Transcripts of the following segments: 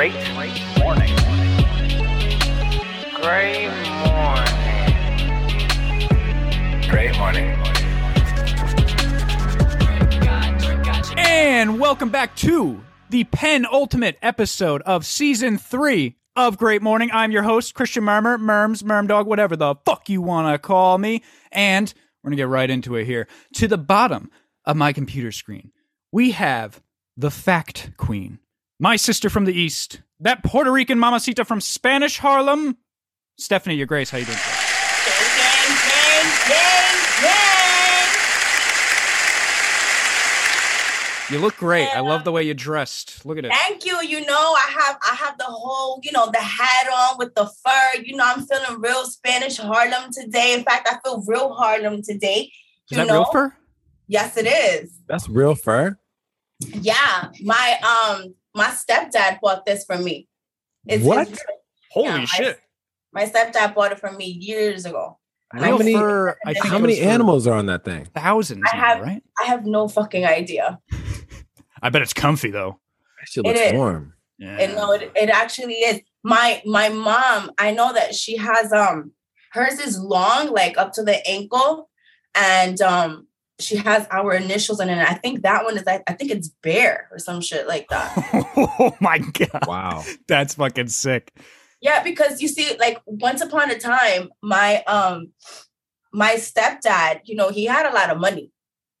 Great morning. Great morning. Great morning. And welcome back to the penultimate episode of season three of Great Morning. I'm your host, Christian Murmur, Merms, Mermdog, whatever the fuck you want to call me. And we're going to get right into it here. To the bottom of my computer screen, we have the Fact Queen, my sister from the East, that Puerto Rican mamacita from Spanish Harlem, Stephanie, your grace. How you doing? today? Gang, gang, gang, gang. You look great. I love the way you dressed. Look at it. Thank you. You know, I have I have the whole, you know, the hat on with the fur. You know, I'm feeling real Spanish Harlem today. In fact, I feel real Harlem today. Is You that know? real fur? Yes, it is. That's real fur. Yeah. My um my stepdad bought this for me. It's What? his- Holy Yeah, shit. my stepdad bought it for me years ago. How many? fur, I think How many animals are on that thing? Thousands, I now, have- right? I have no fucking idea. I bet it's comfy though. That shit It looks is. warm. Yeah. And no, it, it actually is. My my mom, I know that she has um hers is long, like up to the ankle, and um she has our initials in it. And I think that one is I, I think it's bear or some shit like that. oh my god, Wow. that's fucking sick. yeah, because you see, like once upon a time, my um my stepdad, you know, he had a lot of money,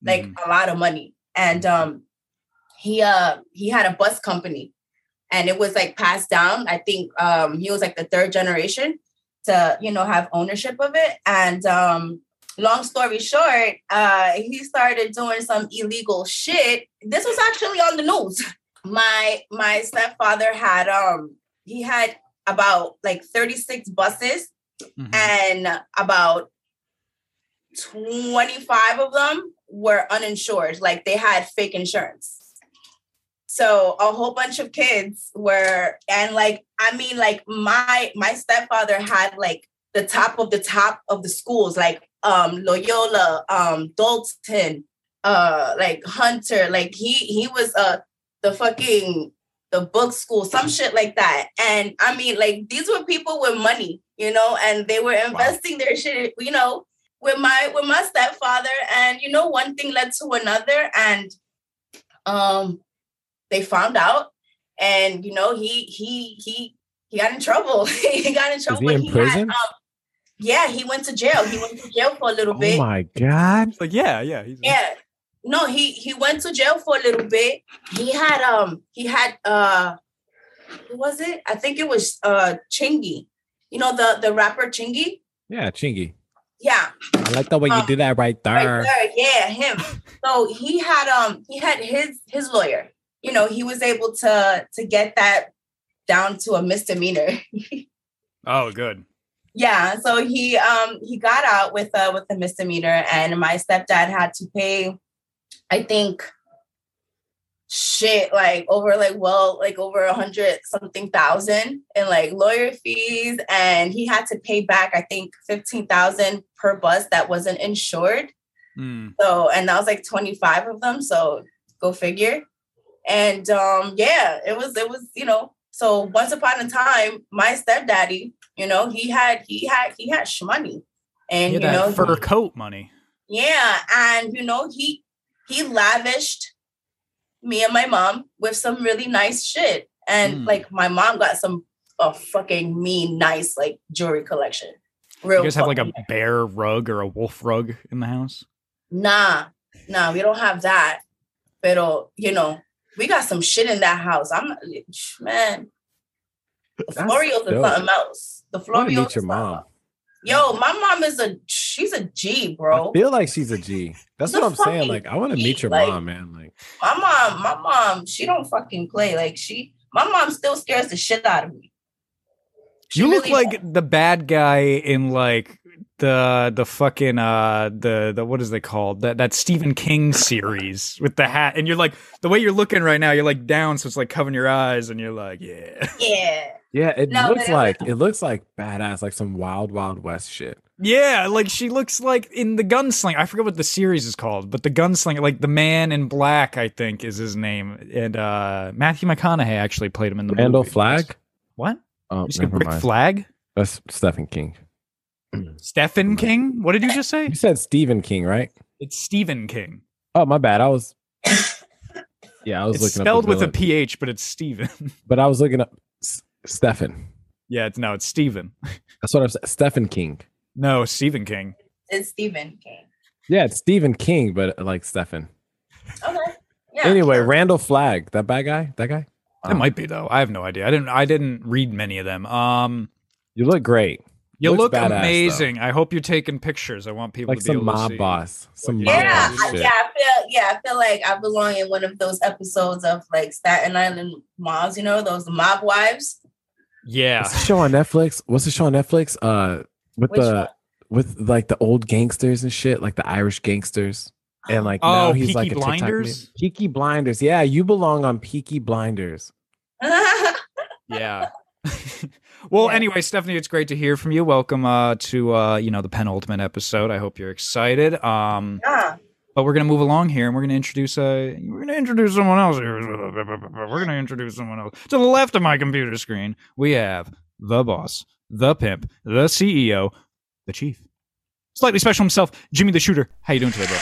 like Mhm. a lot of money, and um he uh he had a bus company, and it was like passed down. I think um he was like the third generation to you know have ownership of it, and um long story short, uh he started doing some illegal shit. This was actually on the news. My my stepfather had um he had about like 36 buses Mhm. and about 25 of them were uninsured like they had fake insurance so a whole bunch of kids were and like i mean like my my stepfather had like the top of the top of the schools like um loyola um dalton uh like hunter like he he was uh the fucking the book school some shit like that. And i mean like these were people with money you know and they were investing their shit you know with my with my stepfather. And you know one thing led to another and um they found out. And you know he he he he got in trouble. He got in trouble. Is he in had, prison? um, yeah he went to jail he went to jail for a little bit. Oh my god. Like yeah, yeah. He's, yeah no he he went to jail for a little bit he had um he had uh who was it i think it was uh chingy you know the the rapper chingy Yeah, Chingy. yeah I like the way you Um, do that right there. right there yeah him so he had um he had his his lawyer you know he was able to to get that down to a misdemeanor Oh, good. Yeah so he um he got out with uh with a misdemeanor and my stepdad had to pay i think shit like over like well like over a hundred something thousand in like lawyer fees and he had to pay back i think 15,000 per bus that wasn't insured Mm. so and that was like 25 of them so go figure and um yeah it was it was you know so once upon a time my stepdaddy you know he had he had he had money and you know fur coat money. yeah and you know he he lavished me and my mom with some really nice shit and Mm. like my mom got some a fucking mean nice like jewelry collection Real You guys have like a bear rug or a wolf rug in the house? Nah, nah, we don't have that. Pero, you know, we got some shit in that house. I'm man. The Florios are something else. The Florios. to meet your mom. Yo, my mom is a she's a G, bro. I feel like she's a G. That's what I'm saying. Like, I want to meet your like- mom, man. Like, My mom, my mom, she don't fucking play. Like she, my mom still scares the shit out of me. She You look really like the bad guy in like the the fucking uh the the what is they called that that Stephen King series with the hat and you're like the way you're looking right now you're like down so it's like covering your eyes and you're like yeah Yeah. yeah, it No, looks like it looks like badass, like some wild, wild west shit. Yeah, like she looks like in the Gunslinger. I forget what the series is called, but the Gunslinger, like the Man in Black, I think is his name, and uh Matthew McConaughey actually played him in the Randall movie. Flag. What? Oh, You said Rick. Flag? That's Stephen King. Stephen King? What did you just say? You said Stephen King, right? It's Stephen King. Oh, my bad. I was. Yeah, I was It's looking spelled up with a PH, but it's Stephen. but I was looking up S- Stephen. yeah, it's no, it's Stephen. That's what I'm saying. Stephen King. No, Stephen King. it's Stephen King. Yeah, it's Stephen King, but uh, like Stephen. Okay. Yeah. Anyway, Randall Flagg, that bad guy, that guy. It might be though. I have no idea. I didn't. I didn't read many of them. Um, You look great, you Looks look badass, though. amazing. I hope you're taking pictures. I want people like to be some able to mob see. boss, some what mob yeah, boss shit. yeah, I feel yeah, I feel like I belong in one of those episodes of like Staten Island mobs, you know, those mob wives. Yeah. What's the show on Netflix? What's the show on Netflix? Uh, with Which the one? with like the old gangsters and shit, like the Irish gangsters, and like Oh, now he's Peaky like a TikTok Blinders? meme. Peaky Blinders, yeah, you belong on Peaky Blinders. Yeah. well, Yeah. anyway, Stephanie, it's great to hear from you. Welcome uh, to uh, you know the penultimate episode. I hope you're excited. Um, yeah. but we're gonna move along here, and we're gonna introduce uh, we're gonna introduce someone else here. We're gonna introduce someone else to the left of my computer screen. We have the boss, the pimp, the CEO, the chief, slightly special himself, Jimmy the Shooter. How you doing today, bro?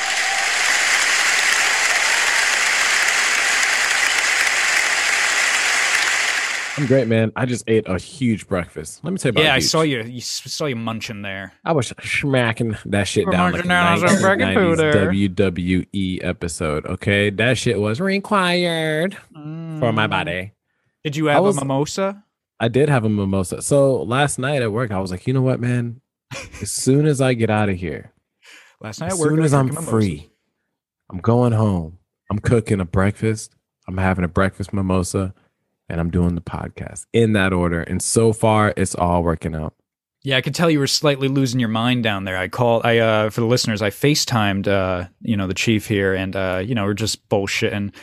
I'm great, man. I just ate a huge breakfast. Let me tell you about it. Yeah, I huge. saw you. You saw you munching there. I was smacking that shit We're down like munching a down on some breaking 1990s pooter. WWE episode. Okay, that shit was required for my Mm. body. Did you have was- a mimosa? I did have a mimosa. So last night at work, I was like, you know what, man? As soon as I get out of here, Last night as work, soon as I'm free, I'm going home. I'm cooking a breakfast. I'm having a breakfast mimosa, and I'm doing the podcast in that order. And so far, it's all working out. Yeah, I could tell you were slightly losing your mind down there. I called, I uh, for the listeners, I FaceTimed, uh, you know, the chief here, and uh, you know, we're just bullshitting,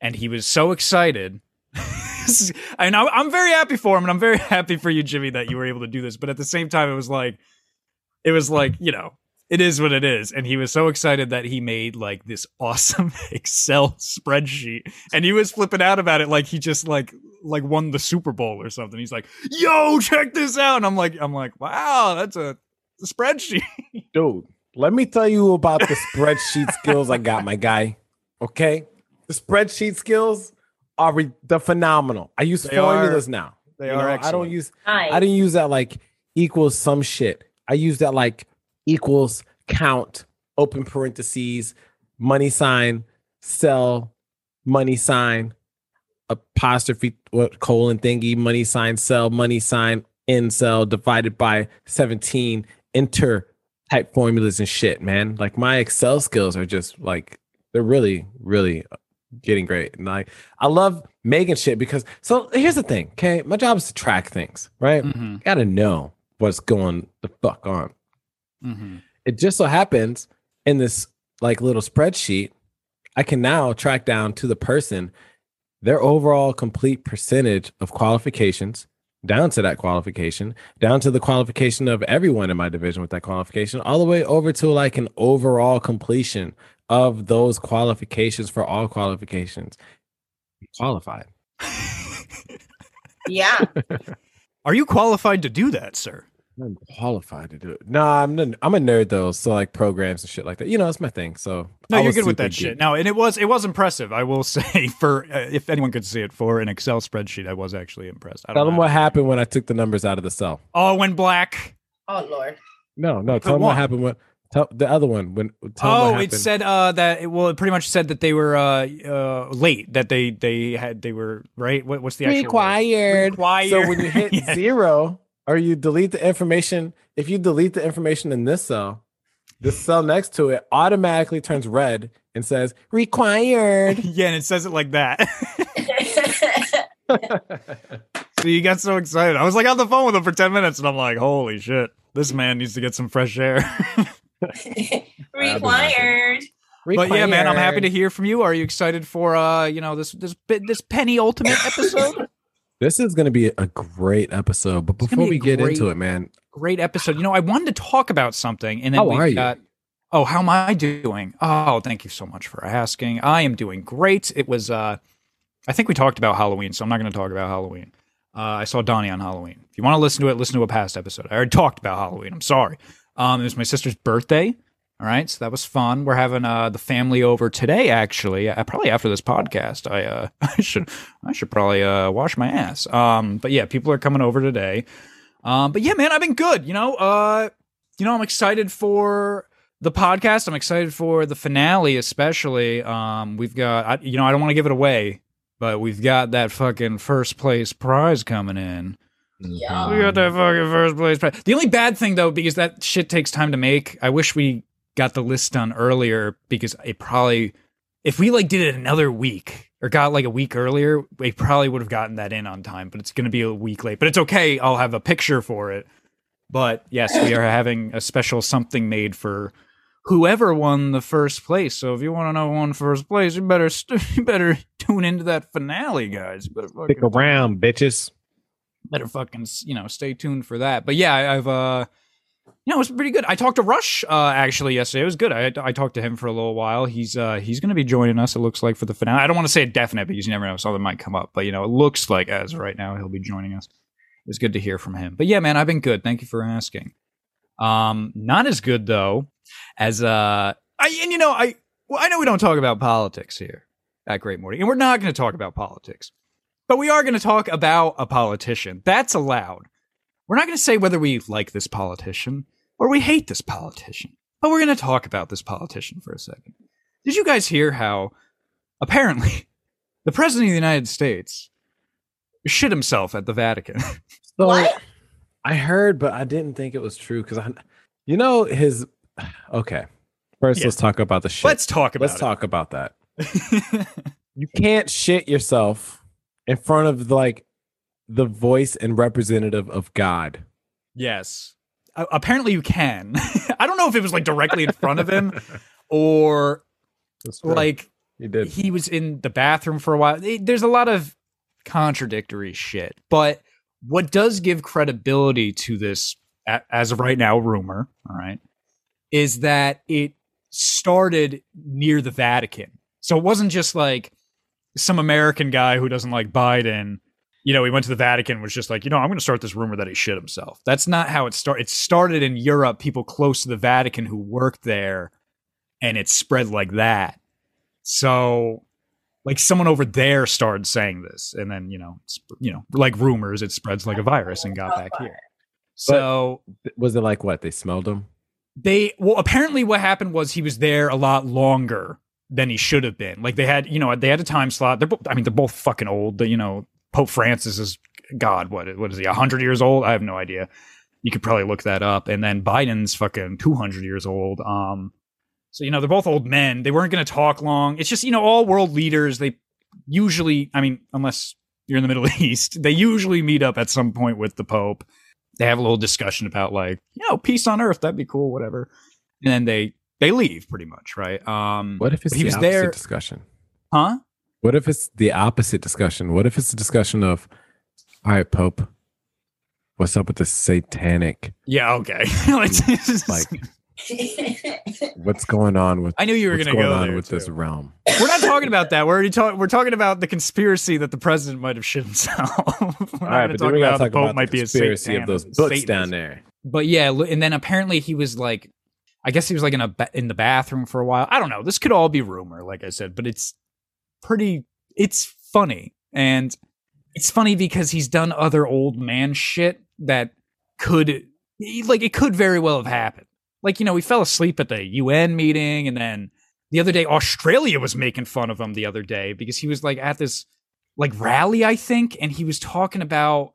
and he was so excited. and I'm very happy for him, and I'm very happy for you, Jimmy, that you were able to do this. But at the same time, it was like, it was like, you know, it is what it is. And he was so excited that he made like this awesome Excel spreadsheet, and he was flipping out about it, like he just like like won the Super Bowl or something. He's like, "Yo, check this out!" And I'm like, I'm like, wow, that's a, a spreadsheet. Dude, let me tell you about the spreadsheet skills I got, my guy. Okay, the spreadsheet skills are re- the phenomenal. I use They formulas now. They You are know, I don't use. Nice. I didn't use that like equals some shit. I use that like equals count open parentheses money sign cell money sign apostrophe what colon thingy money sign cell money sign in cell divided by 17 enter type formulas and shit man. Like my excel skills are just like they're really really getting great. And i i love making shit because so here's the thing okay? My job is to track things right? Mm-hmm. gotta know what's going the fuck on Mm-hmm. it just so happens in this like little spreadsheet i can now track down to the person their overall complete percentage of qualifications down to that qualification down to the qualification of everyone in my division with that qualification all the way over to like an overall completion of those qualifications for all qualifications qualified yeah. Are you qualified to do that, sir? I'm qualified to do it. No, I'm n- I'm a nerd though, so like programs and shit like that. You know, it's my thing. So No, I you're good with that geek. shit. No, and it was it was impressive. I will say for uh, if anyone could see it for an Excel spreadsheet, I was actually impressed. I Tell don't them know. what happened when I took the numbers out of the cell. Oh, when black. Oh Lord. No, no. Tell them what happened when. Tell the other one when. Tell oh, what it said uh, that. It, well, it pretty much said that they were uh, uh, late. That they they had they were right. What, what's the actual word? required. Required. So when you hit Yeah. zero or you delete the information, if you delete the information in this cell, the cell next to it automatically turns red and says required. yeah, and it says it like that. so you got so excited. I was like on the phone with him for ten minutes, and I'm like, holy shit, this man needs to get some fresh air. Required. But yeah, man, I'm happy to hear from you. Are you excited for uh, you know, this this bit this penny ultimate episode? This is going to be a great episode. But before be we get great. into it, man, great episode. You know, I wanted to talk about something, and then How we are you? got. Oh, how am I doing? Oh, thank you so much for asking. I am doing great. It was. uh I think we talked about Halloween, so I'm not going to talk about Halloween. Uh, I saw Donnie on Halloween. If you want to listen to it, listen to a past episode. I already talked about Halloween. I'm sorry. Um, it was my sister's birthday. All right, so that was fun. We're having uh, the family over today. Actually, uh, probably after this podcast, I uh, I should I should probably uh, wash my ass. Um, but yeah, people are coming over today. Um, but yeah, man, I've been good. You know, uh, you know, I'm excited for the podcast. I'm excited for the finale, especially. Um, we've got, I, you know, I don't want to give it away, but we've got that fucking first place prize coming in. Yeah. We got that fucking first place prize. The only bad thing though, because that shit takes time to make. I wish we got the list done earlier because it probably, if we like did it another week or got like a week earlier, we probably would have gotten that in on time. But it's going to be a week late. But it's okay. I'll have a picture for it. But yes, we are having a special something made for whoever won the first place. So if you want to know who won first place, you better st- you better tune into that finale, guys. You better Stick around, bitches. better fucking you know stay tuned for that. But yeah, I've uh, you know, it was pretty good. I talked to Rush uh actually yesterday. It was good. I I talked to him for a little while. He's uh he's gonna be joining us. It looks like for the finale. I don't want to say a definite because you never know. Something might come up, but you know, it looks like as right now he'll be joining us. It was good to hear from him. But yeah, man, I've been good. Thank you for asking. Um, not as good though as uh, I and you know I well I know we don't talk about politics here at Great Morning, and we're not going to talk about politics, but we are going to talk about a politician. That's allowed. We're not going to say whether we like this politician or we hate this politician, but we're going to talk about this politician for a second. Did you guys hear how apparently the president of the United States shit himself at the Vatican? So What? I heard, but I didn't think it was true because I, you know, his. Okay, first Yeah. let's talk about the shit. Let's talk about Let's talk about that. You can't shit yourself in front of like the voice and representative of God. Yes. A- apparently you can. I don't know if it was like directly in front of him or like you did. he was in the bathroom for a while. There's a lot of contradictory shit. But what does give credibility to this, a- as of right now, rumor, all right, is that it started near the Vatican. So it wasn't just like some American guy who doesn't like Biden. You know, he went to the Vatican, was just like, you know, I'm going to start this rumor that he shit himself. That's not how it started. It started in Europe, people close to the Vatican who worked there, and it spread like that. So, like, someone over there started saying this, and then you know, you know, like rumors, it spreads like a virus and got back here. So Was it like what they smelled him? they well apparently what happened was he was there a lot longer than he should have been like they had you know they had a time slot they're both i mean they're both fucking old The- you know pope francis is god what what is he 100 years old? I have no idea. You could probably look that up. And then biden's fucking 200 years old. Um so you know they're both old men. They weren't going to talk long. It's just you know all world leaders they usually i mean unless you're in the middle east they usually meet up at some point with the pope. They have a little discussion about like you know peace on earth that'd be cool whatever. And then they they leave pretty much right? Um What if it's he the was there discussion? huh What if it's the opposite discussion? What if it's a discussion of, all right, Pope, what's up with the satanic? yeah okay Like, what's going on with? i knew you were gonna going go on there with this realm? we're not talking about that we're already talking we're talking about the conspiracy that the president might have shit himself All right, but talk then we gotta about the pope might the be a conspiracy of those books down there. but yeah and then apparently he was like i guess he was like in a in the bathroom for a while i don't know this could all be rumor like i said but it's pretty it's funny. And it's funny because he's done other old man shit that could like it could very well have happened. Like you know he fell asleep at the un meeting and then the other day australia was making fun of him the other day because he was like at this like rally i think and he was talking about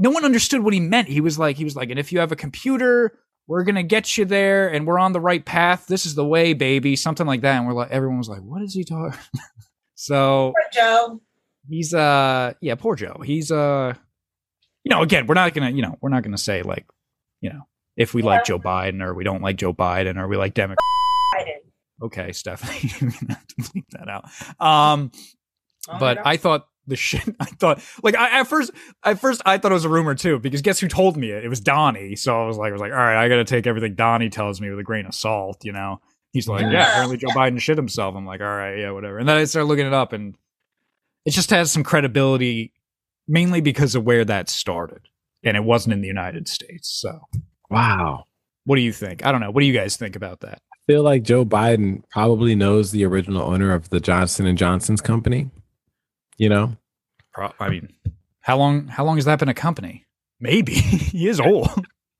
no one understood what he meant. He was like he was like and if you have a computer we're gonna get you there and we're on the right path. This is the way baby something like that. And we're like everyone was like what is he talking so Poor Joe. he's uh yeah poor joe he's uh you know again we're not gonna you know we're not gonna say like you know if we like joe biden or we don't like joe biden or we like democrat Biden. okay stephanie you're gonna have to bleep that out um Oh, but no. i thought the shit I thought. Like I at first, at first I thought it was a rumor too, because guess who told me it? It was Donnie. So I was like, I was like, all right, I got to take everything Donnie tells me with a grain of salt. You know, he's like, yeah, Yeah. apparently Joe Biden shit himself. I'm like, all right, yeah, whatever. And then I started looking it up, and it just has some credibility, mainly because of where that started, and it wasn't in the United States. So, Wow. what do you think? I don't know. What do you guys think about that? I feel like Joe Biden probably knows the original owner of the Johnson and Johnson's company. You know, Pro- I mean, how long? How long has that been a company? Maybe he is old.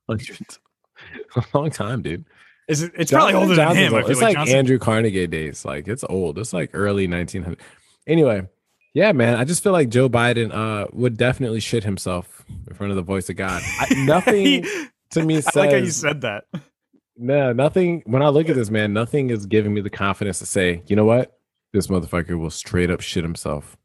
hundreds, a long time, dude. Is it? It's probably older than him. It's like, like, Andrew Carnegie days. Like it's old. It's like early 1900. Anyway, yeah, man. I just feel like Joe Biden uh would definitely shit himself in front of the voice of God. I, nothing He- to me I like how you said that. no, nothing. When I look at this man, nothing is giving me the confidence to say, you know what, this motherfucker will straight up shit himself.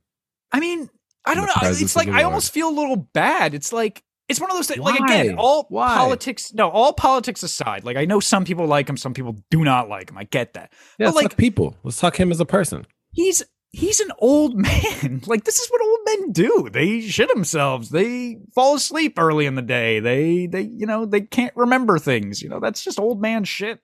I mean, I don't know. It's like I almost feel a little bad. It's like it's one of those things. Like again, all Why? politics. No, all politics aside. Like I know some people like him, some people do not like him. I get that. Yeah, But, let's like- talk people. Let's talk him as a person. He's he's an old man. Like this is what old men do. They shit themselves. They fall asleep early in the day. They they you know they can't remember things. You know that's just old man shit.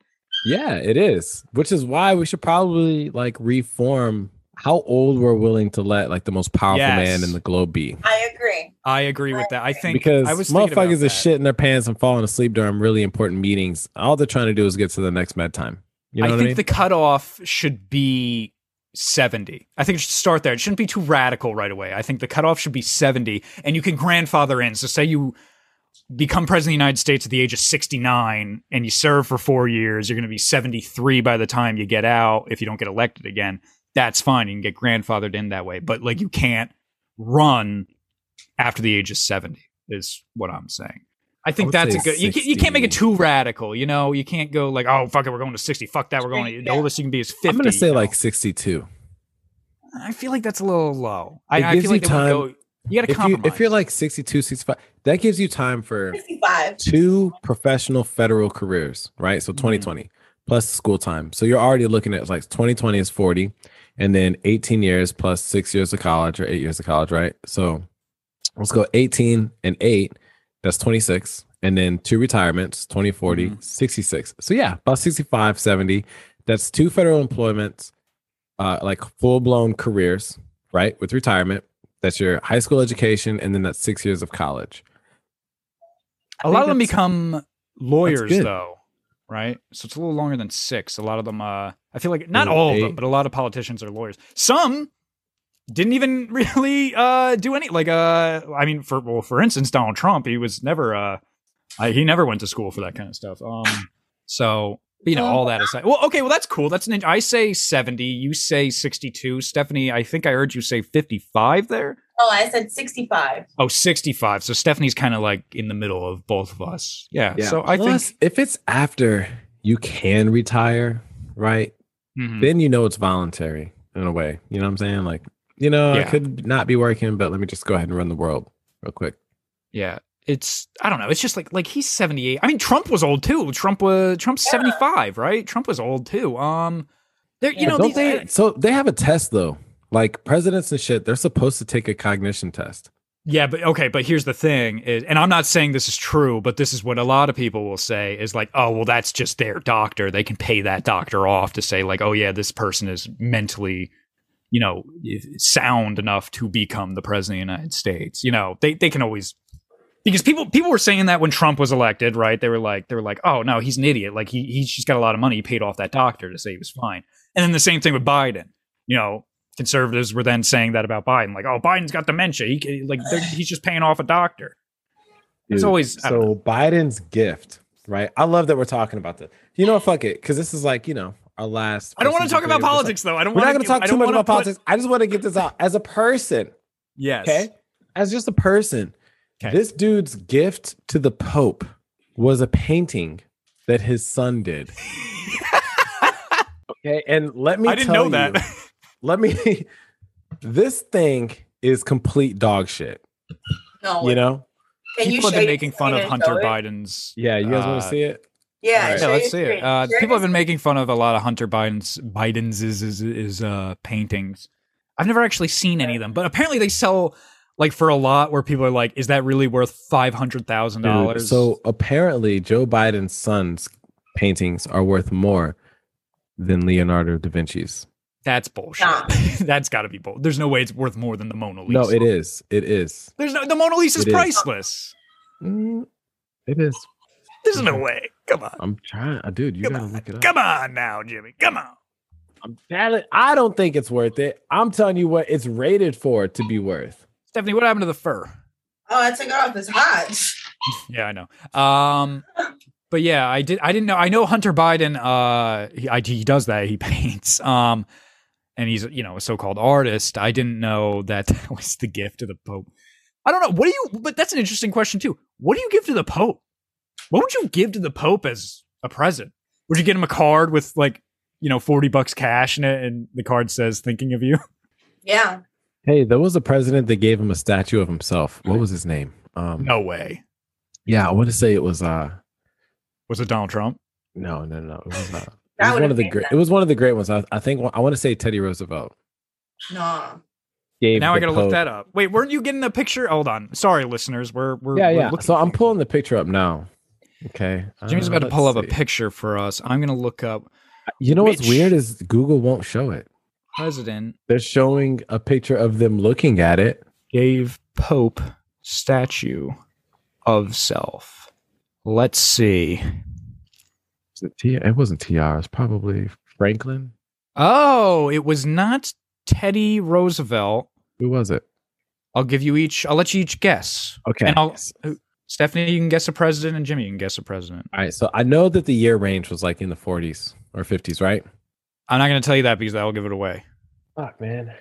Yeah, it is. Which is why we should probably like reform how old we're willing to let like the most powerful Yes. man in the globe be. I agree. I agree with that. I think Because I was thinking about motherfuckers that. is shitting their pants and falling asleep during really important meetings. All they're trying to do is get to the next med time. You know I what think I mean? the cutoff should be 70. I think it should start there. It shouldn't be too radical right away. I think the cutoff should be 70, and you can grandfather in. So, say you become president of the United States at the age of 69 and you serve for four years, you're going to be 73 by the time you get out if you don't get elected again. That's fine. You can get grandfathered in that way. But, like, you can't run after the age of 70, is what I'm saying. I think would that's a say good. You, can't- you can't make it too radical, you know. You can't go like, oh fuck it, we're going to sixty. Fuck that, we're going. To, the oldest you can be is fifty. I'm gonna say you know? like 62. I feel like that's a little low. I, It I gives feel like you they time- Go, you got to If you compromise. if you're like 62, 65, that gives you time for 65. two professional federal careers, right? So mm-hmm. 2020 plus school time. So you're already looking at like 2020 is 40 and then 18 years plus 6 years of college or 8 years of college, right? So let's go 18 and 8, that's 26 and then two retirements, 2040, 66. So yeah, about 65, 70. That's two federal employments uh like full-blown careers, right? With retirement. That's your high school education and then that's 6 years of college. a lot of them become lawyers though, right? So it's a little longer than six. A lot of them, uh, I feel like not all of them, but a lot of politicians are lawyers. Some didn't even really uh do any like uh I mean for well for instance Donald Trump he was never uh I, he never went to school for that kind of stuff. Um so you know all that aside. Well okay, well that's cool. That's an I say 70, you say 62. Stephanie, I think I heard you say 55 there. Oh, I said 65. Oh, 65. So Stephanie's kind of like in the middle of both of us. Yeah. So I Plus, think if it's after you can retire, right? Mhm. Then you know it's voluntary in a way. You know what I'm saying? Like, you know, I could not be working, but let me just go ahead and run the world real quick. Yeah. It's I don't know. It's just like like he's 78. I mean Trump was old too. Trump was Trump's 75, right? Trump was old too. Um there you Yeah, know these, they? So they have a test though. Like presidents and shit, they're supposed to take a cognition test. Yeah, but okay, but here's the thing is and I'm not saying this is true, but this is what a lot of people will say is like, "Oh, well that's just their doctor. They can pay that doctor off to say like, "Oh yeah, this person is mentally you know, sound enough to become the president of the United States." You know, they they can always because people people were saying that when Trump was elected, right? They were like they were like, "Oh, no, he's an idiot. Like he he's just got a lot of money. He paid off that doctor to say he was fine." And then the same thing with Biden. You know, conservatives were then saying that about Biden, like, "Oh, Biden's got dementia. He can- like he's just paying off a doctor." It's always so Biden's gift, right? I love that we're talking about this. You know what? Fuck it, because this is like you know our last. I don't want to talk about politics though. I don't We're not going to talk too much about politics. I just want to get this out as a person. Yes. Okay, as just a person. Okay. This dude's gift to the Pope was a painting that his son did. okay, and let me I didn't know that. You, let me this thing is complete dog shit. No, You know? can you people have been making fun of and show Hunter it? Biden's. Yeah, you guys want Uh, to see it? Yeah, Alright. show Yeah, let's see it. Uh, Share people have been making fun of a lot of Hunter Biden's Biden's is is, is uh, paintings. I've never actually seen any of them, but apparently they sell like for a lot where people are like, is that really worth five hundred thousand dollars?" So apparently, Joe Biden's son's paintings are worth more than Leonardo da Vinci's. That's bullshit. Nah. that's got to be bull. There's no way it's worth more than the Mona Lisa. No, it is. It is. There's no the Mona Lisa is priceless. Mm, it is. There's no way. Come on. I'm trying, uh, dude. You Come gotta on. look it up. Come on now, Jimmy. Come on. I'm telling. I don't think it's worth it. I'm telling you what it's rated for to be worth. Stephanie, what happened to the fur? Oh, I took it off. It's hot. Yeah, I know. Um, but yeah, I did. I didn't know. I know Hunter Biden. Uh, he, I, he does that. He paints. Um, and he's you know a so-called artist. I didn't know that that was the gift to the Pope. I don't know. What do you? But that's an interesting question too. What do you give to the Pope? What would you give to the Pope as a present? Would you get him a card with like you know forty bucks cash in it, and the card says "Thinking of you"? Yeah. Hey, there was a president that gave him a statue of himself. What was his name? Um, No way. yeah, I want to say it was. uh Was it Donald Trump? No, no, no. It was, uh, it That was one of the great. that. It was one of the great ones. I, I think I want to say Teddy Roosevelt. No. Gave Now I gotta look that up. Wait, weren't you getting the picture? Hold on. Sorry, listeners. We're we're Yeah, we're yeah. So I'm pulling the picture up now. Okay. Jimmy's Uh, about to let's pull up a picture for us. I'm gonna look up You know what's weird is Google won't show it. president They're showing a picture of them looking at it. gave Pope statue of self. Let's see. Is it, T- it wasn't TR. It's probably Franklin. Oh, it was not Teddy Roosevelt. Who was it? I'll give you each. I'll let you each guess. Okay. And I'll- All Stephanie, you can guess a president, and Jimmy, you can guess a president. All right. So I know that the year range was like in the 40s or 50s, right? I'm not going to tell you that because that'll give it away. Fuck, man.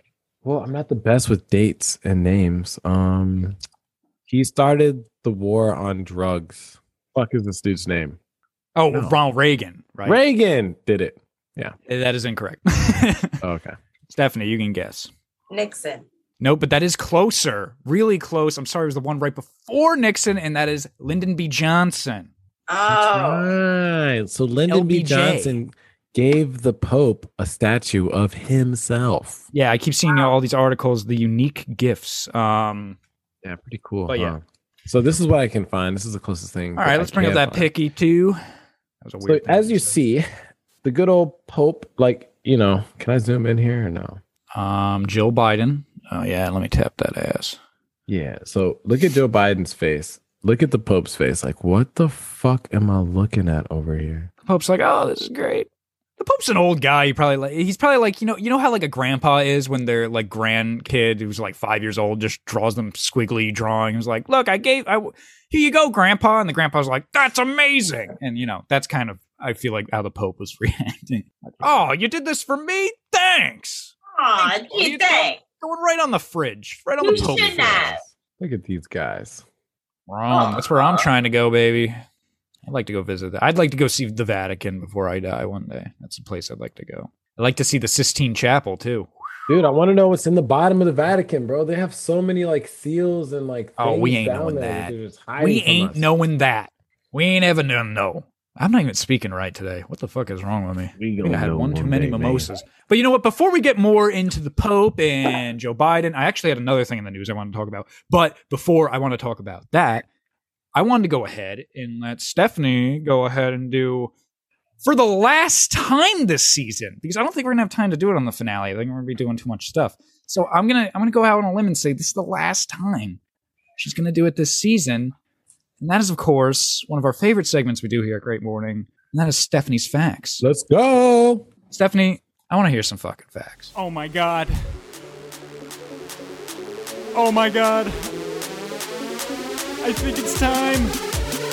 Well, I'm not the best with dates and names. Um, he started the war on drugs. Fuck is this dude's name? Oh, No. Ronald Reagan, right? Reagan did it. Yeah. That is incorrect. Oh, okay. Stephanie, you can guess. Nixon. No, but that is closer. Really close. I'm sorry, it was the one right before Nixon, and that is Lyndon B. Johnson. Oh. Right. So Lyndon B. Johnson gave the Pope a statue of himself. Yeah, I keep seeing all these articles, the unique gifts. Um, Yeah, pretty cool. But yeah. So this is what I can find. This is the closest thing. All right, that right, I let's bring up that find. picky too. That was a So weird thing as you say. see, the good old Pope, like you know, can I zoom in here or no? um, Joe Biden. Oh yeah, let me tap that ass. Yeah. So look at Joe Biden's face. Look at the Pope's face. Like, what the fuck am I looking at over here? The Pope's like, oh, this is great. The Pope's an old guy. He probably like he's probably like you know you know how like a grandpa is when their like grandkid who's like five years old just draws them squiggly drawing. He's like, look, I gave I here you go, grandpa, and the grandpa's like, that's amazing, and you know that's kind of I feel like how the Pope was reacting. Like, oh, you did this for me, thanks. Aw, Thanks, buddy. you think? Going right on the fridge, right on You the Pope. shouldn't fridge. have. Look at these guys. Rome. That's where I'm trying to go, baby. I'd like to go visit that. I'd like to go see the Vatican before I die one day. That's a place I'd like to go. I'd like to see the Sistine Chapel too. Dude, I want to know what's in the bottom of the Vatican, bro. They have so many like seals and like. Oh, we ain't down knowing there that. they're just hiding We ain't us. knowing that. We ain't ever gonna know. I'm not even speaking right today. What the fuck is wrong with me? We I think I had one too many day, man. mimosas. But you know what? Before we get more into the Pope and Joe Biden, I actually had another thing in the news I wanted to talk about. But before I want to talk about that, I wanted to go ahead and let Stephanie go ahead and do for the last time this season because I don't think we're gonna have time to do it on the finale. I think we're gonna be doing too much stuff. So I'm gonna I'm gonna go out on a limb and say this is the last time she's gonna do it this season. And that is, of course, one of our favorite segments we do here at Great Morning, and that is Stephanie's Facts. Let's go. Stephanie, I want to hear some fucking facts. Oh my god. Oh my god. I think it's time.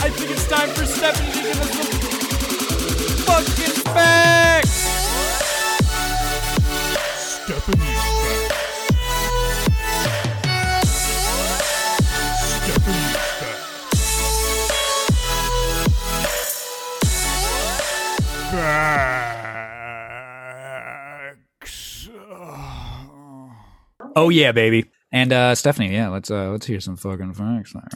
I think it's time for Stephanie to give us some fucking facts. Stephanie facts. Stephanie's facts. Facts. Oh yeah, baby. And uh Stephanie, yeah, let's uh let's hear some fucking facts there.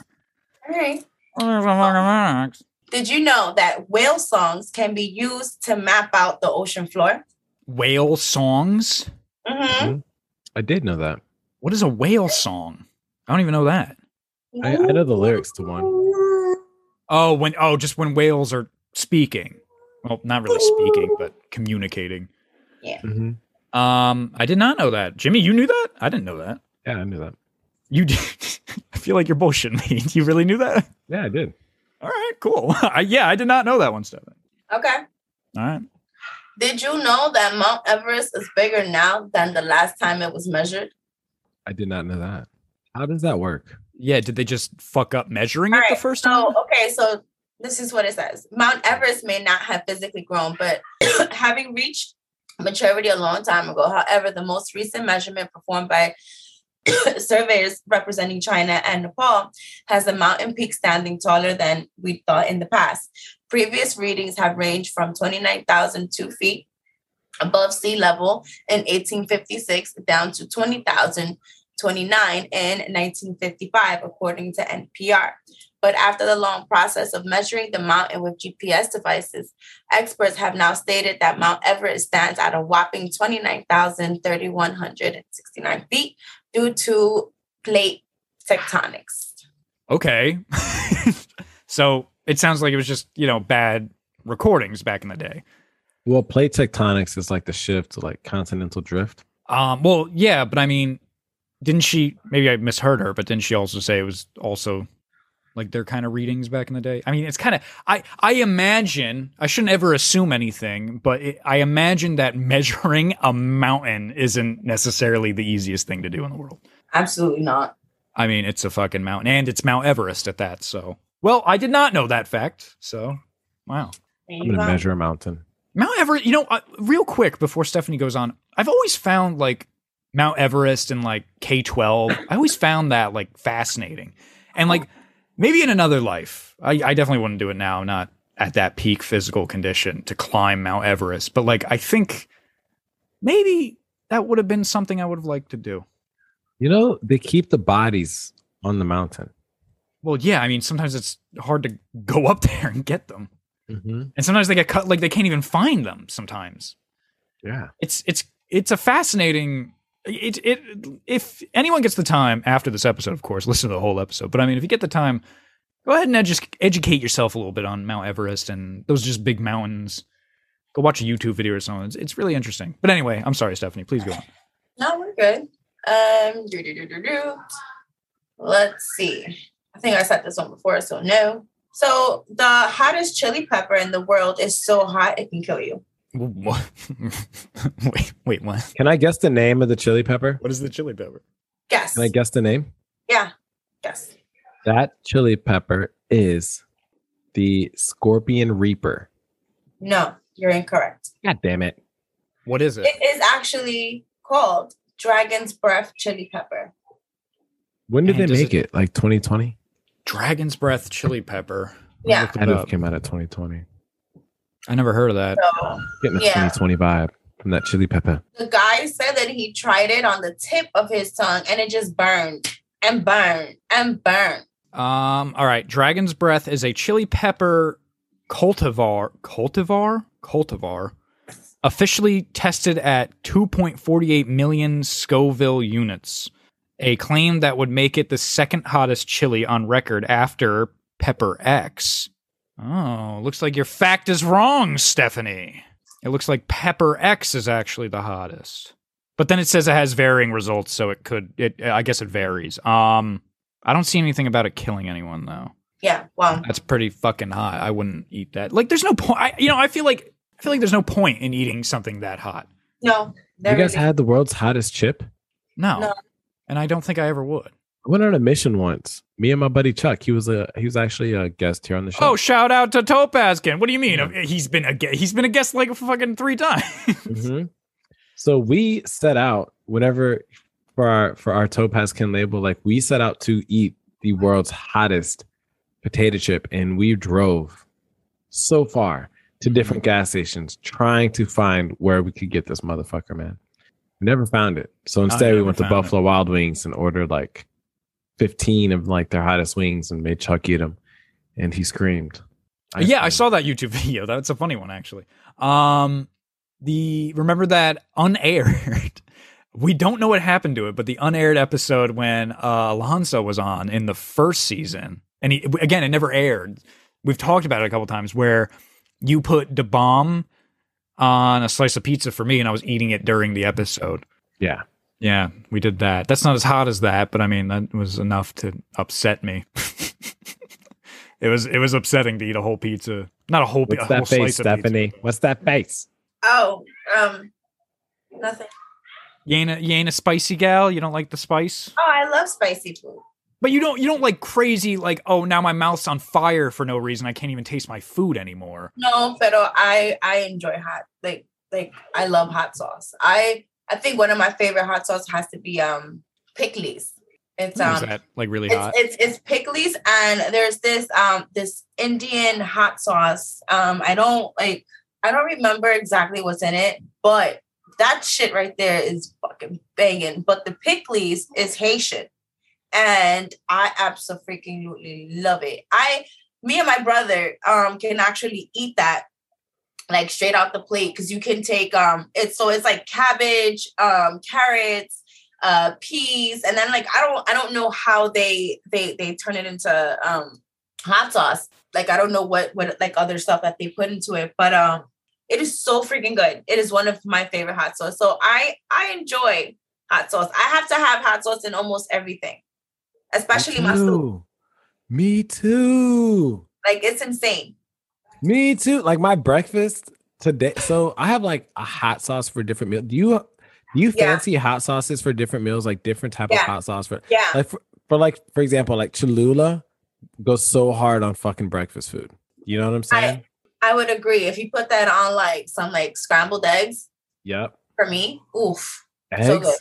All right. Let's hear some fucking facts. Did you know that whale songs can be used to map out the ocean floor? Whale songs. Mm-hmm. I did know that. What is a whale song? I don't even know that. I, I know the lyrics to one. Oh, when oh, just when whales are speaking. Well, not really speaking, but communicating. hmm Um, I did not know that. Jimmy, you knew that? I didn't know that. Yeah, I knew that. You did. I feel like you're bullshitting me. You really knew that? Yeah, I did. All right, cool. I, yeah, I did not know that one, Stefan. Okay. All right. Did you know that Mount Everest is bigger now than the last time it was measured? I did not know that. How does that work? Yeah, did they just fuck up measuring it All the right, first time? So, okay, so this is what it says Mount Everest may not have physically grown, but having reached maturity a long time ago, however, the most recent measurement performed by surveyors representing China and Nepal has the mountain peak standing taller than we thought in the past. Previous readings have ranged from 29,002 feet above sea level in 1856 down to 20,029 in 1955, according to NPR. But after the long process of measuring the mountain with GPS devices, experts have now stated that Mount Everest stands at a whopping 29,369 feet due to plate tectonics. Okay. so it sounds like it was just, you know, bad recordings back in the day. Well, plate tectonics is like the shift to like continental drift. Um, well, yeah, but I mean, didn't she maybe I misheard her, but didn't she also say it was also like their kind of readings back in the day? I mean, it's kind of I I imagine I shouldn't ever assume anything, but it, I imagine that measuring a mountain isn't necessarily the easiest thing to do in the world. Absolutely not. I mean, it's a fucking mountain, and it's Mount Everest at that. So, well, I did not know that fact. So, wow. I'm gonna measure a mountain. Mount Everest, you know, uh, real quick before Stephanie goes on, I've always found like Mount Everest and like K12, I always found that like fascinating. And like maybe in another life, I, I definitely wouldn't do it now. I'm not at that peak physical condition to climb Mount Everest, but like I think maybe that would have been something I would have liked to do. You know, they keep the bodies on the mountain. Well, yeah, I mean, sometimes it's hard to go up there and get them. Mm-hmm. And sometimes they get cut, like they can't even find them sometimes. Yeah. it's it's it's a fascinating it it if anyone gets the time after this episode of course listen to the whole episode but i mean if you get the time go ahead and edu- educate yourself a little bit on mount everest and those just big mountains go watch a youtube video or something it's, it's really interesting but anyway i'm sorry stephanie please go on No, we're good. Um, do, do, do, do, do. Let's see. I think I said this one before, so no. So the hottest chili pepper in the world is so hot it can kill you. What? wait wait what Can I guess the name of the chili pepper? what is the chili pepper Yes. Can I guess the name? yeah. Yes. That chili pepper is the Scorpion Reaper. No, you're incorrect. God damn it. what is it It is actually called dragon's breath chili pepper. When did And they make it? Like 2020? dragon's breath chili pepper I Yeah. looked it Had to up. have came out at 2020. I never heard of that So Getting a Yeah. 2020 vibe from that chili pepper. the guy said that he tried it on the tip of his tongue and it just burned and burned and burned. Um. All right. Dragon's Breath is a chili pepper cultivar. Cultivar. Cultivar. Officially tested at 2.48 million Scoville units, a claim that would make it the second hottest chili on record after Pepper X. Oh, looks like your fact is wrong, Stephanie. It looks like Pepper X is actually the hottest. But then it says it has varying results, so it could it I guess it varies. Um I don't see anything about it killing anyone though. Yeah. Well, That's pretty fucking hot. I wouldn't eat that. Like there's no point I, you know, I feel like I feel like there's no point in eating something that hot. no. You guys really- had the world's hottest chip? No. No. And I don't think I ever would. I went on a mission once. Me and my buddy Chuck. He was a he was actually a guest here on the show. Oh, shout out to Topazkin. What do you mean? Yeah. He's been a he's been a guest like fucking 3 times. Mhm. So we set out whenever for our for our Topazkin label, like we set out to eat the world's hottest potato chip, and we drove so far to different gas stations trying to find where we could get this motherfucker, man. We never found it. So instead, we went to found it. Buffalo Wild Wings and ordered like 15 of like their hottest wings and made Chuck eat them. And he screamed. yeah, I saw that YouTube video. That's a funny one actually. Um the remember that unaired we don't know what happened to it, but the unaired episode when uh, Alonso was on in the first season, and he, again, it never aired. We've talked about it a couple times where you put the bomb on a slice of pizza for me, and I was eating it during the episode. Yeah. Yeah, we did that. That's not as hot as that, but I mean that was enough to upset me. it was it was upsetting to eat a whole pizza, not a whole, pi- What's a whole that face, slice of pizza. Stephanie? What's that face? Oh, um, nothing. You ain't, a, you ain't a spicy gal. You don't like the spice, Oh, I love spicy food. but you don't you don't like crazy like oh now my mouth's on fire for no reason. I can't even taste my food anymore. No, pero I I enjoy hot like like I love hot sauce. I I think one of my favorite hot sauce has to be um pickles. It's um that like really it's, hot? it's it's pickles and there's this um this Indian hot sauce. Um I don't like I don't remember exactly what's in it, but that shit right there is fucking banging. But the pickles is Haitian. And I absolutely love it. I me and my brother um can actually eat that like straight out the plate because you can take um it's so it's like cabbage, um, carrots, uh peas, and then like I don't I don't know how they they they turn it into um hot sauce. Like I don't know what what like other stuff that they put into it, but um it is so freaking good. It is one of my favorite hot sauce. So I I enjoy hot sauce. I have to have hot sauce in almost everything, especially Me my soup. Me too. Like it's insane. Me too. Like my breakfast today. So I have like a hot sauce for different meals. Do you do you Yeah. fancy hot sauces for different meals? Like different type Yeah. of hot sauce for Yeah. like for, for like for example, like Cholula goes so hard on fucking breakfast food. You know what I'm saying? I would agree. If you put that on like some like scrambled eggs yep. for me, oof. Eggs. So good.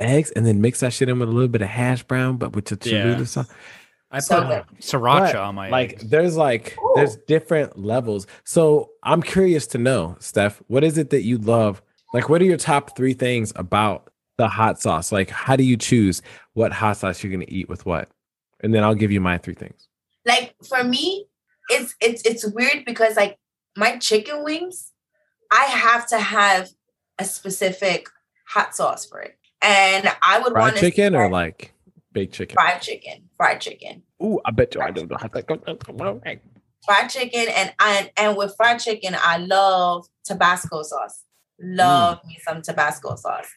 eggs, and then mix that shit in with a little bit of hash brown, but with the Cholula Yeah. sauce. I so put good. sriracha on my like eggs. there's like Ooh. there's oh. different levels so i'm curious to know steph what is it that you love like what are your top three things about the hot sauce like how do you choose what hot sauce you're going to eat with what and then i'll give you my three things Like for me, it's it's it's weird because like my chicken wings, I have to have a specific hot sauce for it. And I would fried want chicken or like baked chicken fried chicken, fried chicken. Ooh, i bet you i don't know how to fried chicken and and and with fried chicken i love tabasco sauce. Love me some tabasco sauce.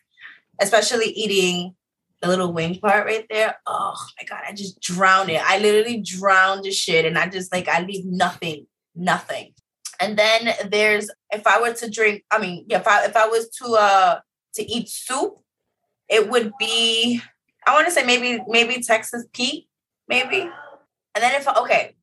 Especially eating the little wing part right there. Oh my god i just drown it. I literally drown the shit and i just like i leave nothing nothing. And then there's if i were to drink i mean yeah, if i if i was to uh to eat soup it would be i want to say maybe maybe Texas Pete maybe and then if okay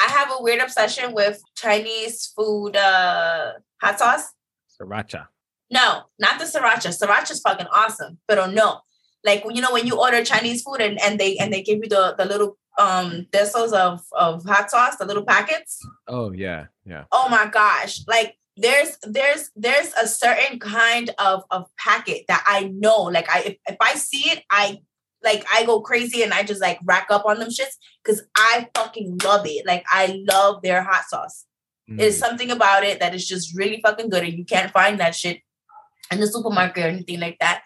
I have a weird obsession with Chinese food uh hot sauce. sriracha No, not the sriracha. Sriracha's fucking awesome. But oh no. Like you know when you order Chinese food and, and they and they give you the, the little um thistles of of hot sauce, the little packets. oh yeah yeah Oh my gosh. Like there's there's there's a certain kind of of packet that I know. Like I if, if I see it, I like I go crazy and I just like rack up on them shits because I fucking love it. Like I love their hot sauce. There's Mm. something about it that is just really fucking good, and you can't find that shit in the supermarket or anything like that.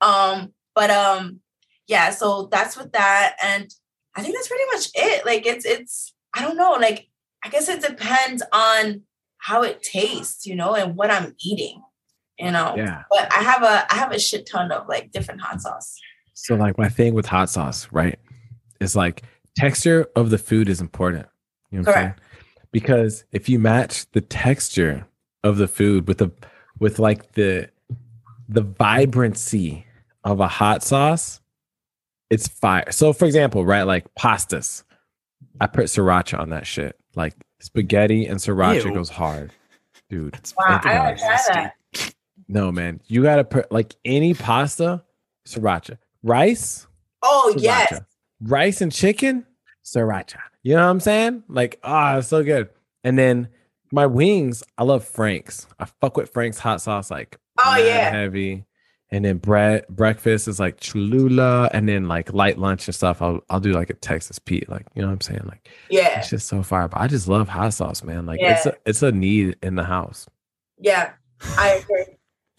Um, but um, yeah, so that's with that, and I think that's pretty much it. Like it's it's I don't know, like I guess it depends on how it tastes, you know, and what I'm eating, you know. yeah But I have a I have a shit ton of like different hot sauce. So like my thing with hot sauce, right, is like texture of the food is important. You know what I'm saying? Because if you match the texture of the food with the with like the the vibrancy of a hot sauce, it's fire. So for example, right, like pastas, I put sriracha on that shit. Like spaghetti and sriracha Ew. goes hard, dude. That's Wow, I about try that. No man, you gotta put like any pasta, sriracha, rice, Oh sriracha. yes. Rice and chicken, sriracha. You know what I'm saying? Like, ah, it's so good. And then my wings, I love Frank's. I fuck with Frank's hot sauce, like Oh yeah. heavy. And then bread breakfast is like Cholula, and then like light lunch and stuff. I'll I'll do like a Texas Pete, like you know what I'm saying? Like Yeah. it's just so fire. But I just love hot sauce, man. Like it's a, it's a need in the house. Yeah, I agree.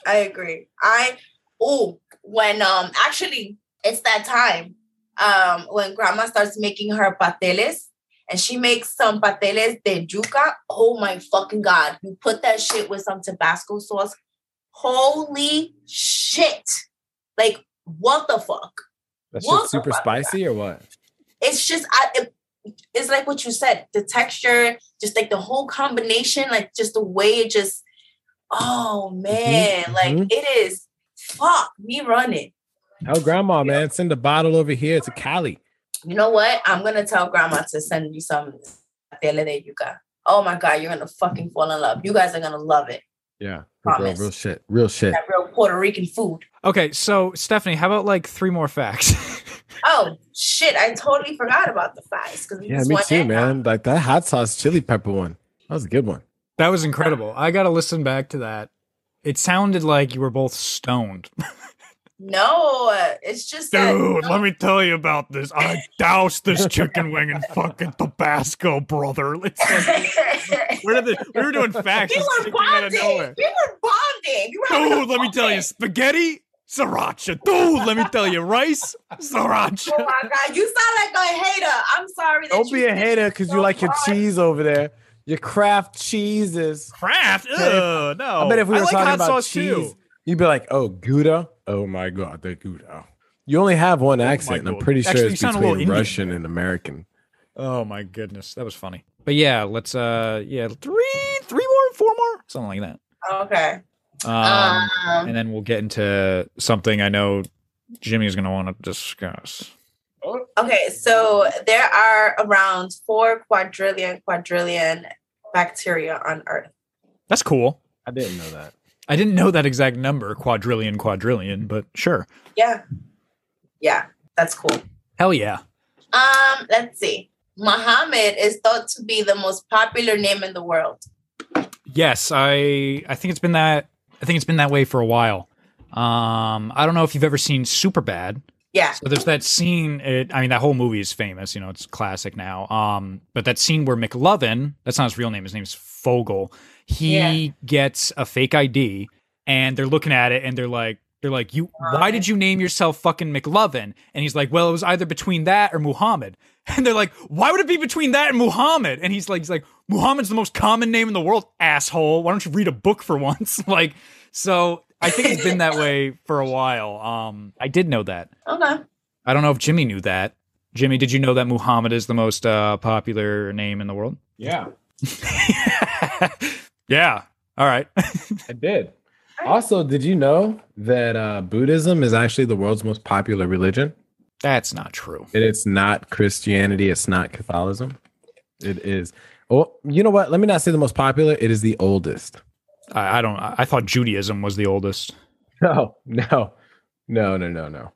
I agree. I oh, when um actually it's that time um when grandma starts making her pasteles and she makes some pasteles de yuca. Oh my fucking god! You put that shit with some Tabasco sauce. Holy shit! Like what the fuck? That What shit's the super fuck? spicy or what? It's just I. It, it's like what you said. The texture, just like the whole combination, like just the way it just. Oh man! Like mhm. it is. Fuck me running. Tell grandma, man, send a bottle over here to Cali. You know what? I'm gonna tell grandma to send you some tele de yuca. Oh my god, you're gonna fucking fall in love. You guys are gonna love it. Yeah, real, Promise. real shit, real shit. That real Puerto Rican food. Okay, so Stephanie, how about like three more facts? Oh shit! I totally forgot about the fries because Yeah, me too, man. Like that hot sauce chili pepper one. That was a good one. that was incredible. I got to listen back to that. It sounded like you were both stoned. No, uh, it's just that- Dude, let me tell you about this. I doused this chicken wing in fucking Tabasco, brother. It's like, Where did the, we were doing facts. we were out of bonding. nowhere. We were bonding. We were dude, let me tell you, spaghetti, sriracha. Dude, let me tell you, rice, sriracha. Oh my god, you sound like a hater. I'm sorry. That Don't you be a hater because so you like your cheese over there. Your craft cheeses. Craft? Ugh, no. I bet if we were like talking hot about sauce cheese, too. you'd be like, "Oh, Gouda. Oh my god, the Gouda." You only have one accent. and I'm pretty sure Actually, it's sound a little between Indian. Russian and American. Oh my goodness, that was funny. But yeah, let's uh yeah, three three more, four more, something like that. Okay. Um, Um, and then we'll get into something I know Jimmy's going to want to discuss. Okay, so there are around four quadrillion quadrillion bacteria on Earth. That's cool. I didn't know that. I didn't know that exact number, quadrillion, quadrillion, but sure. Yeah. Yeah, that's cool. Hell yeah. Um, let's see. Muhammad is thought to be the most popular name in the world. Yes, I I think it's been that I think it's been that way for a while. Um, I don't know if you've ever seen Superbad. Yeah. So there's that scene. It, I mean, that whole movie is famous. You know, it's classic now. Um, but that scene where McLovin, that's not his real name. His name's Fogell. He Yeah. gets a fake ID, and they're looking at it, and they're like, they're like, you. Why did you name yourself fucking McLovin? And he's like, well, it was either between that or Muhammad. And they're like, why would it be between that and Muhammad? And he's like, he's like, Muhammad's the most common name in the world, asshole. Why don't you read a book for once? like, so I think it's been that way for a while. Um, I did know that. Okay. I don't know if Jimmy knew that. Jimmy, did you know that Muhammad is the most uh, popular name in the world? Yeah, yeah. All right. I did. Also, did you know that uh, Buddhism is actually the world's most popular religion? That's not true. And it's not Christianity. It's not Catholicism. It is. Oh, you know what? Let me not say the most popular. It is the oldest. I, I don't. I I thought Judaism was the oldest. No, no, no, no, no, no.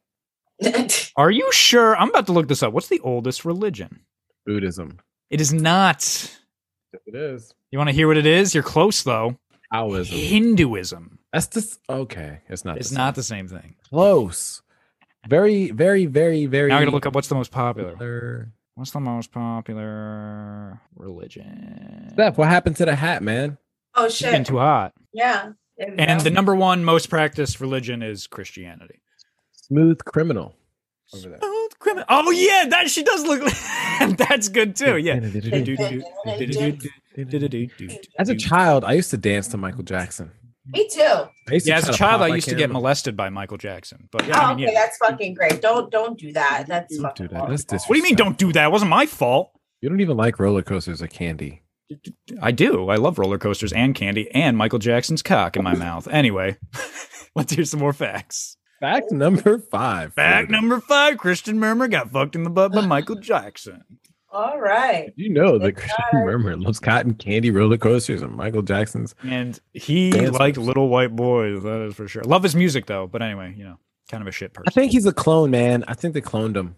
Are you sure? I'm about to look this up. What's the oldest religion? Buddhism. It is not. It is. You want to hear what it is? You're close though. Taoism. Hinduism. That's just okay. It's not. It's the not the same thing. close. Very, very, very, very. Now I gotta look up what's the most popular. popular. What's the most popular religion? Steph, what happened to the hat, man? Oh It's getting shit. too hot. Yeah. And the number one most practiced religion is Christianity. Smooth criminal. Over there. Oh yeah, that she does look. like That's good too. Yeah. As a child, I used to dance to Michael Jackson. Me too. To Yeah, as a child, I used to get molested by Michael Jackson. But yeah, Oh, I mean, okay, that's fucking great. Don't don't do that. That's Don't do that. That's What do you mean? Don't do that? It wasn't my fault. You don't even like roller coasters or candy. I do. I love roller coasters and candy and Michael Jackson's cock in my mouth. Anyway, let's hear some more facts. Fact number five. Fact number five: Christian Murmur got fucked in the butt by Michael Jackson. All right. You know that Good Christian God. Murmur loves cotton candy roller coasters and Michael Jackson's. And he Dance liked moves. little white boys. That is for sure. Love his music though. But anyway, you know, kind of a shit person. I think he's a clone, man. I think they cloned him.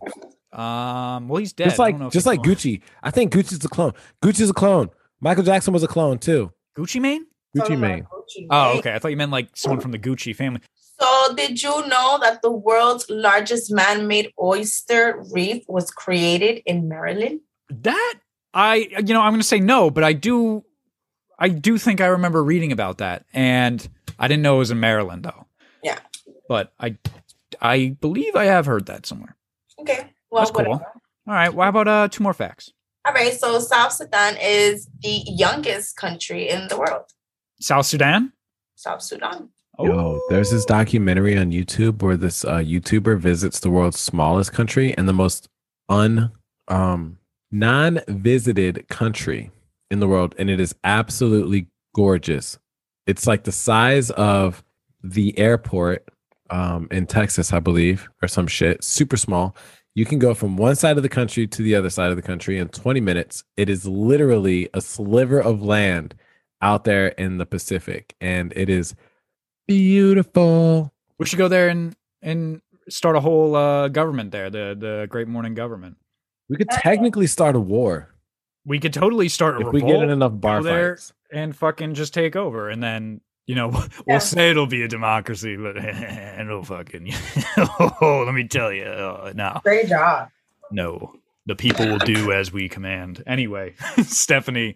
Um. Well, he's dead. Just I don't know like just like cloned- Gucci. I think Gucci's a clone. Gucci's a clone. Michael Jackson was a clone too. Gucci Mane. Gucci Talking about Mane. Oh, okay. I thought you meant like someone from the Gucci family. So, did you know that the world's largest man-made oyster reef was created in Maryland? That I, you know, I'm going to say no, but I do, I do think I remember reading about that, and I didn't know it was in Maryland though. Yeah. But I I believe I have heard that somewhere. Okay. Well, That's cool. whatever. All right. Well, how about uh two more facts? All right. So South Sudan is the youngest country in the world. South Sudan. South Sudan. Oh, Yo, there's this documentary on YouTube where this uh, YouTuber visits the world's smallest country and the most un um non-visited country in the world, and it is absolutely gorgeous. It's like the size of the airport um, in Texas, I believe, or some shit. Super small. You can go from one side of the country to the other side of the country in 20 minutes. It is literally a sliver of land out there in the Pacific, and it is beautiful. we should go there and and start a whole uh government there. The the Great Morning government. We could technically start a war We could totally start a if we get in enough bar go there fights. and fucking just take over, and then you know we'll Yeah. say it'll be a democracy, but it'll fucking. oh, let me tell you, uh, no, Great job. no, the people will do as we command. Anyway, Stephanie,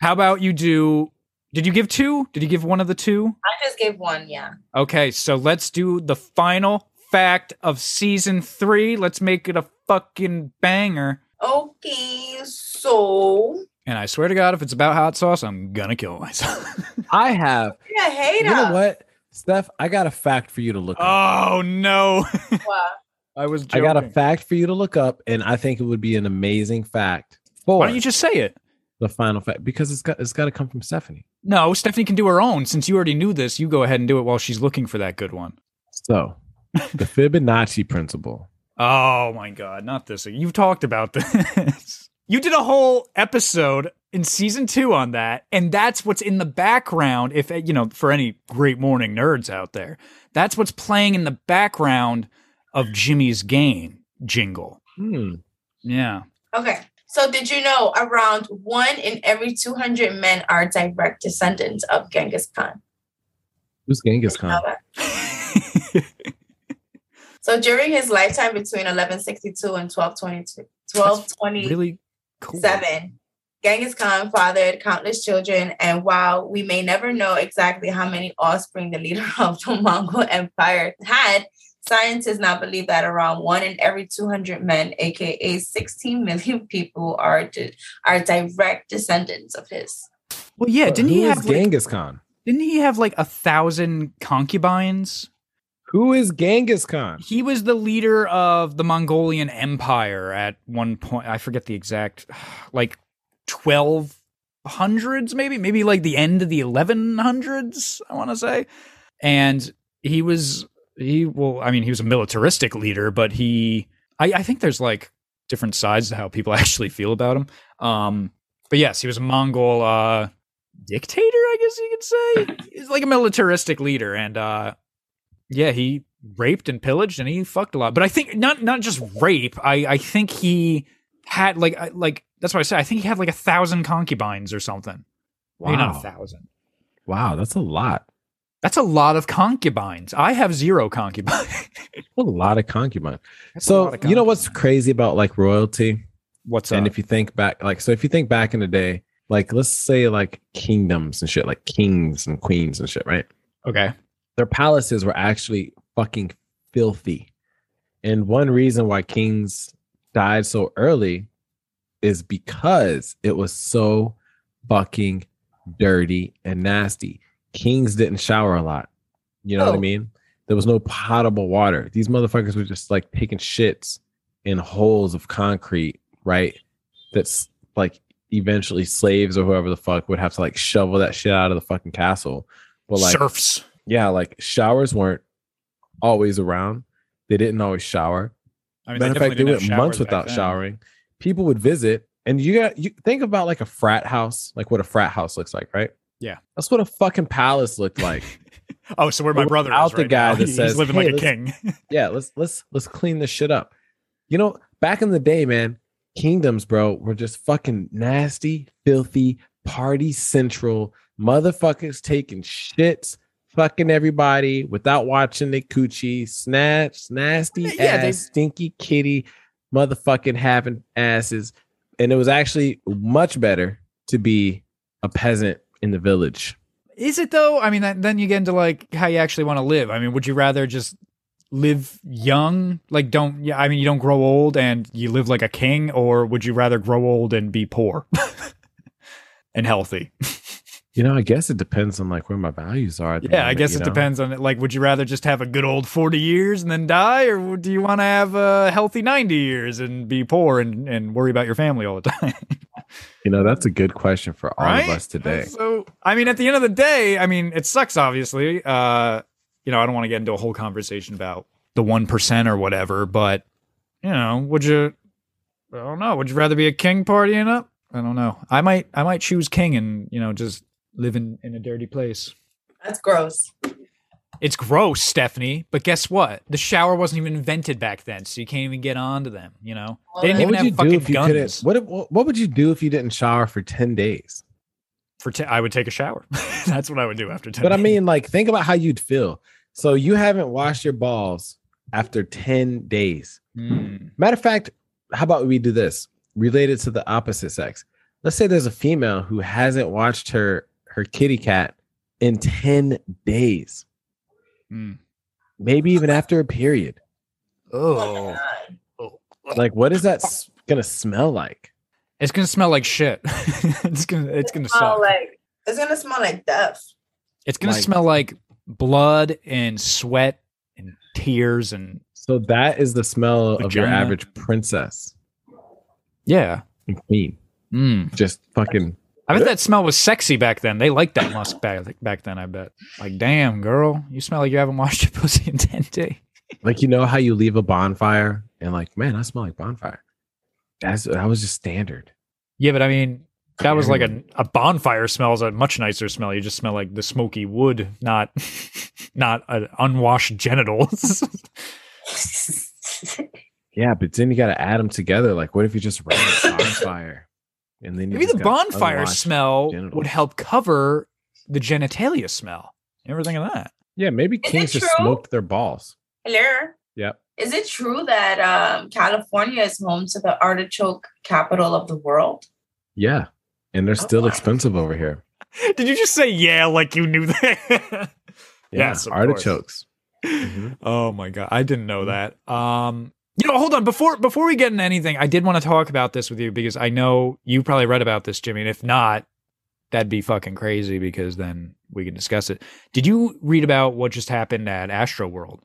how about you do? Did you give two? Did you give one of the two? I just gave one. Yeah. Okay, so let's do the final fact of season three. Let's make it a fucking banger. Okay. So And I swear to God, if it's about hot sauce, I'm gonna kill myself. I have. yeah, hater. You know what, Steph? I got a fact for you to look up. oh no! What? I was. I got a fact for you to look up, and I think it would be an amazing fact for Why don't you just say it? the final fact because it's got it's got to come from Stephanie. No, Stephanie can do her own. Since you already knew this, you go ahead and do it while she's looking for that good one. So, the Fibonacci principle. Oh my God, not this. You've talked about this. You did a whole episode in season two on that, and that's what's in the background. If you know, for any great morning nerds out there, that's what's playing in the background of Jimmy's game jingle. Hmm. Yeah. Okay. So did you know around one in every 200 men are direct descendants of Genghis Khan? Who's Genghis Did you know Khan? So during his lifetime between 1162 and 1222, 1227, really cool. Genghis Khan fathered countless children, and while we may never know exactly how many offspring the leader of the Mongol Empire had, scientists now believe that around one in every 200 men, aka 16 million people, are di- are direct descendants of his. Well, yeah. Didn't he who is have like, Genghis Khan? didn't he have like a thousand concubines? Who is Genghis Khan? He was the leader of the Mongolian Empire at one point. I forget the exact, like twelve hundreds, maybe, maybe like the end of the eleven hundreds. I want to say, and he was he. Well, I mean, he was a militaristic leader, but he. I, I think there's like different sides to how people actually feel about him. Um, but yes, he was a Mongol uh, dictator, I guess you could say. He's like a militaristic leader, and uh, yeah, he raped and pillaged, and he fucked a lot. But I think not not just rape. I I think he had like like that's what I said. I think he had like a thousand concubines or something. Maybe not a thousand. Wow, that's a lot. That's a lot of concubines. I have zero concubines. A lot of concubine. That's So of you know what's crazy about like royalty? What's and up? if you think back, like so, if you think back in the day, like let's say like kingdoms and shit, like kings and queens and shit, right? okay. Their palaces were actually fucking filthy. And one reason why kings died so early is because it was so fucking dirty and nasty. Kings didn't shower a lot. You know what I Oh. mean? There was no potable water. These motherfuckers were just like taking shits in holes of concrete, right? That's like eventually slaves or whoever the fuck would have to like shovel that shit out of the fucking castle. But like Serfs. Yeah, like showers weren't always around. They didn't always shower. I mean, Matter of fact, they went months without then. showering. People would visit, and you got you think about like a frat house, like what a frat house looks like, right? Yeah. that's what a fucking palace looked like. Oh, so where my brother out the right guy now. that He's says, living "Hey, like a king. yeah, let's let's let's clean this shit up. You know, back in the day, man, kingdoms, bro, were just fucking nasty, filthy, party central motherfuckers taking shits, fucking everybody without watching the coochie, snatch, nasty Yeah, ass, they- stinky kitty, motherfucking having asses. And it was actually much better to be a peasant in the village. Is it though? I mean, that, then you get into like how you actually want to live. I mean, would you rather just live young, like don't? Yeah, I mean, you don't grow old and you live like a king, or would you rather grow old and be poor and healthy? You know, I guess it depends on like where my values are. Yeah, I guess it know? depends on it. Like, would you rather just have a good old forty years and then die, or do you want to have a healthy ninety years and be poor and and worry about your family all the time? You know, that's a good question for all right? of us today. So, I mean, at the end of the day, I mean, it sucks. Obviously, uh, you know, I don't want to get into a whole conversation about the one percent or whatever, but you know, would you? I don't know. Would you rather be a king partying up? I don't know. I might. I might choose king and you know just live in in a dirty place. That's gross. It's gross, Stephanie. But guess what? The shower wasn't even invented back then, so you can't even get onto them. You know, Well, they didn't then- even What would you have do fucking if you couldn't? guns. What, what What would you do if you didn't shower for ten days? For t- I would take a shower. That's what I would do after ten. But I mean, like, think about how you'd feel. So you haven't washed your balls after ten days. Hmm. Matter of fact, how about we do this related to the opposite sex? Let's say there's a female who hasn't watched her her kitty cat in 10 days, Hmm. maybe even after a period. Oh. Like, what is that s- gonna smell like? It's gonna smell like shit. it's gonna it's gonna Smell suck. like it's gonna smell like death. it's gonna smell like blood and sweat and tears and So that is the smell of your average princess yeah. and queen. Mm. Just fucking I bet that smell was sexy back then. They liked that musk back back then. I bet. Like, damn, girl, you smell like you haven't washed your pussy in ten days. like you know how you leave a bonfire and like, man, I smell like bonfire. That's that was just standard. Yeah, but I mean, that was like a, a bonfire smells a much nicer smell. You just smell like the smoky wood, not not uh, unwashed genitals. Yeah, but then you got to add them together. Like, what if you just ran a bonfire and then Maybe the bonfire smell genitals? would help cover the genitalia smell. You ever think of that? Yeah, maybe Is kings just smoked their balls. Hello. Yep. Is it true that um, California is home to the artichoke capital of the world? Yeah, and they're still Oh. expensive over here. Did you just say yeah like you knew that? Yeah, Yes, of course. artichokes. Mhm. Oh my god, I didn't know that. Um, you know, hold on before before we get into anything, I did want to talk about this with you because I know you probably read about this, Jimmy, and if not, that'd be fucking crazy because then we can discuss it. Did you read about what just happened at Astroworld?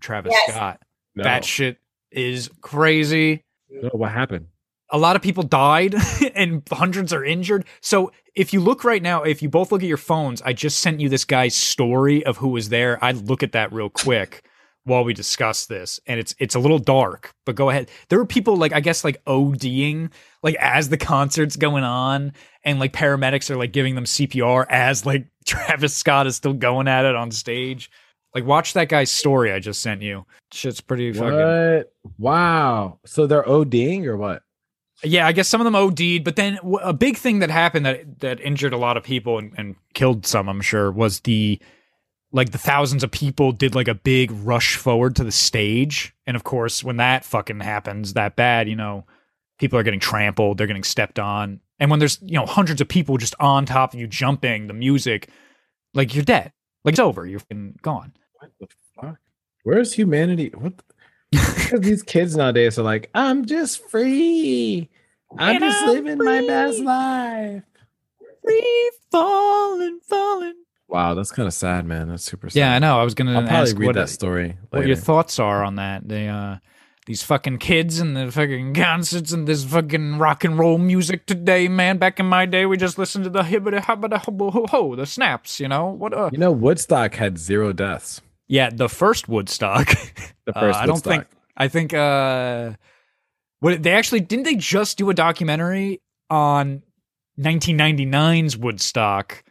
Travis Yes. Scott. No, That shit is crazy. no, what happened? a lot of people died and hundreds are injured. So if you look right now, if you both look at your phones, I just sent you this guy's story of who was there. I'd look at that real quick while we discuss this. And it's it's a little dark, but go ahead. There were people like I guess like ODing like as the concert's going on and like paramedics are like giving them CPR as like Travis Scott is still going at it on stage. Like watch that guy's story I just sent you. Shit's pretty fucking What? Wow. So they're ODing or what? Yeah, I guess some of them OD'd, but then a big thing that happened that that injured a lot of people and, and killed some, I'm sure, was the like the thousands of people did like a big rush forward to the stage, and of course, when that fucking happens that bad, you know, people are getting trampled, they're getting stepped on, and when there's you know hundreds of people just on top of you jumping, the music, like you're dead, like it's over, you're fucking gone. What the fuck? Where's humanity? What? the- Because these kids nowadays are like, I'm just free. I'm And just I'm living my best life. Free falling, falling. Wow, that's kind of sad, man. That's super sad. Yeah, I know. I was gonna I'll probably ask read what that story. what later. your thoughts are on that. They uh these fucking kids and the fucking concerts and this fucking rock and roll music today, man. Back in my day, we just listened to the hibbity hobbity hobbo ho ho, the snaps, you know? What uh You know, Woodstock had zero deaths. Yeah, the first Woodstock. The Uh, first I don't Woodstock. think I think uh what they actually didn't they just do a documentary on 1999's Woodstock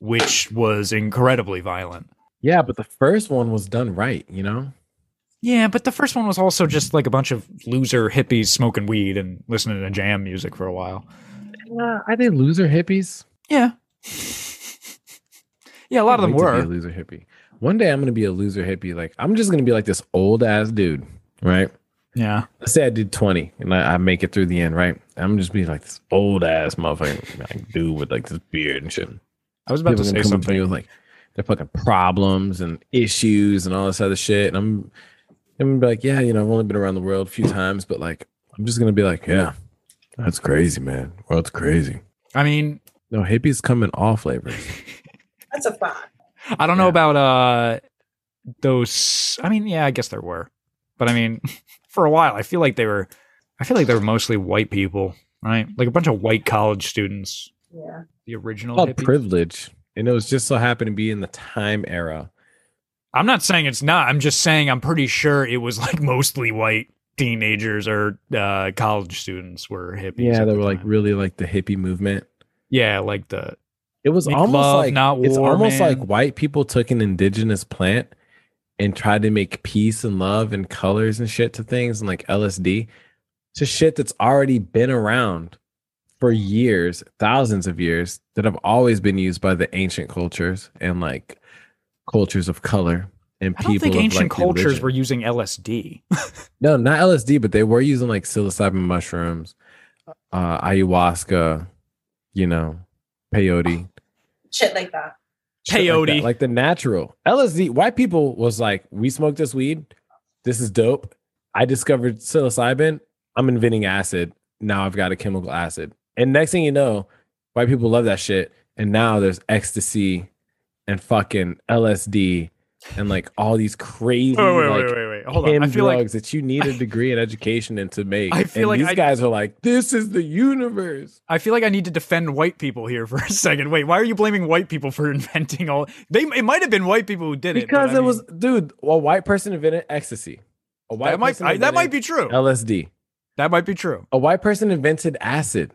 which was incredibly violent. Yeah, but the first one was done right. You know. Yeah, but the first one was also just like a bunch of loser hippies smoking weed and listening to jam music for a while. Uh, are they loser hippies? Yeah. yeah, a lot of them to were. loser hippie. One day I'm gonna be a loser hippie. Like I'm just gonna be like this old ass dude, right? Yeah. Let's say I did 20 and I, I make it through the end, right? I'm just be like this old ass motherfucking like, dude with like this beard and shit. I was about People to say come up to me something. with like their fucking problems and issues and all this other shit. And I'm I'm gonna be like, yeah, you know, I've only been around the world a few times, but like I'm just gonna be like, yeah, that's crazy, man. World's crazy. I mean, No, hippies come in all flavors. That's a fact. I don't know about uh those. I mean, yeah, I guess there were, but I mean, for a while, I feel like they were. I feel like they were mostly white people, right? Like a bunch of white college students. Yeah. The original called hippie. privilege. And it was just so happened to be in the time era. I'm not saying it's not. I'm just saying I'm pretty sure it was like mostly white teenagers or uh, college students were hippies. Yeah, at they the were like really like the hippie movement. yeah, like the It was almost love, like not it's almost man. like white people took an indigenous plant and tried to make peace and love and colors and shit to things and like LSD to shit that's already been around for years, thousands of years that have always been used by the ancient cultures and like cultures of color and I people. don't think ancient like, cultures religion. were using LSD. No, not LSD, but they were using like psilocybin mushrooms, uh, ayahuasca, you know, peyote. Shit like that. like Peyote. that, like, the natural LSD. White people was like, we smoke this weed. This is dope. I discovered psilocybin. I'm inventing acid. Now I've got a chemical acid. And next thing you know, white people love that shit. And now there's ecstasy and fucking LSD and like all these crazy Oh, wait, like wait, wait, wait. Hold on. I feel like drugs that you need a degree in education and to make. I feel and like these I- guys are like, this is the universe. I feel like I need to defend white people here for a second. Wait, why are you blaming white people for inventing all? They it might have been white people who did it Because I it was, dude, a white person invented ecstasy. A white that might person I, that might be true. LSD. That might be true. A white person invented acid.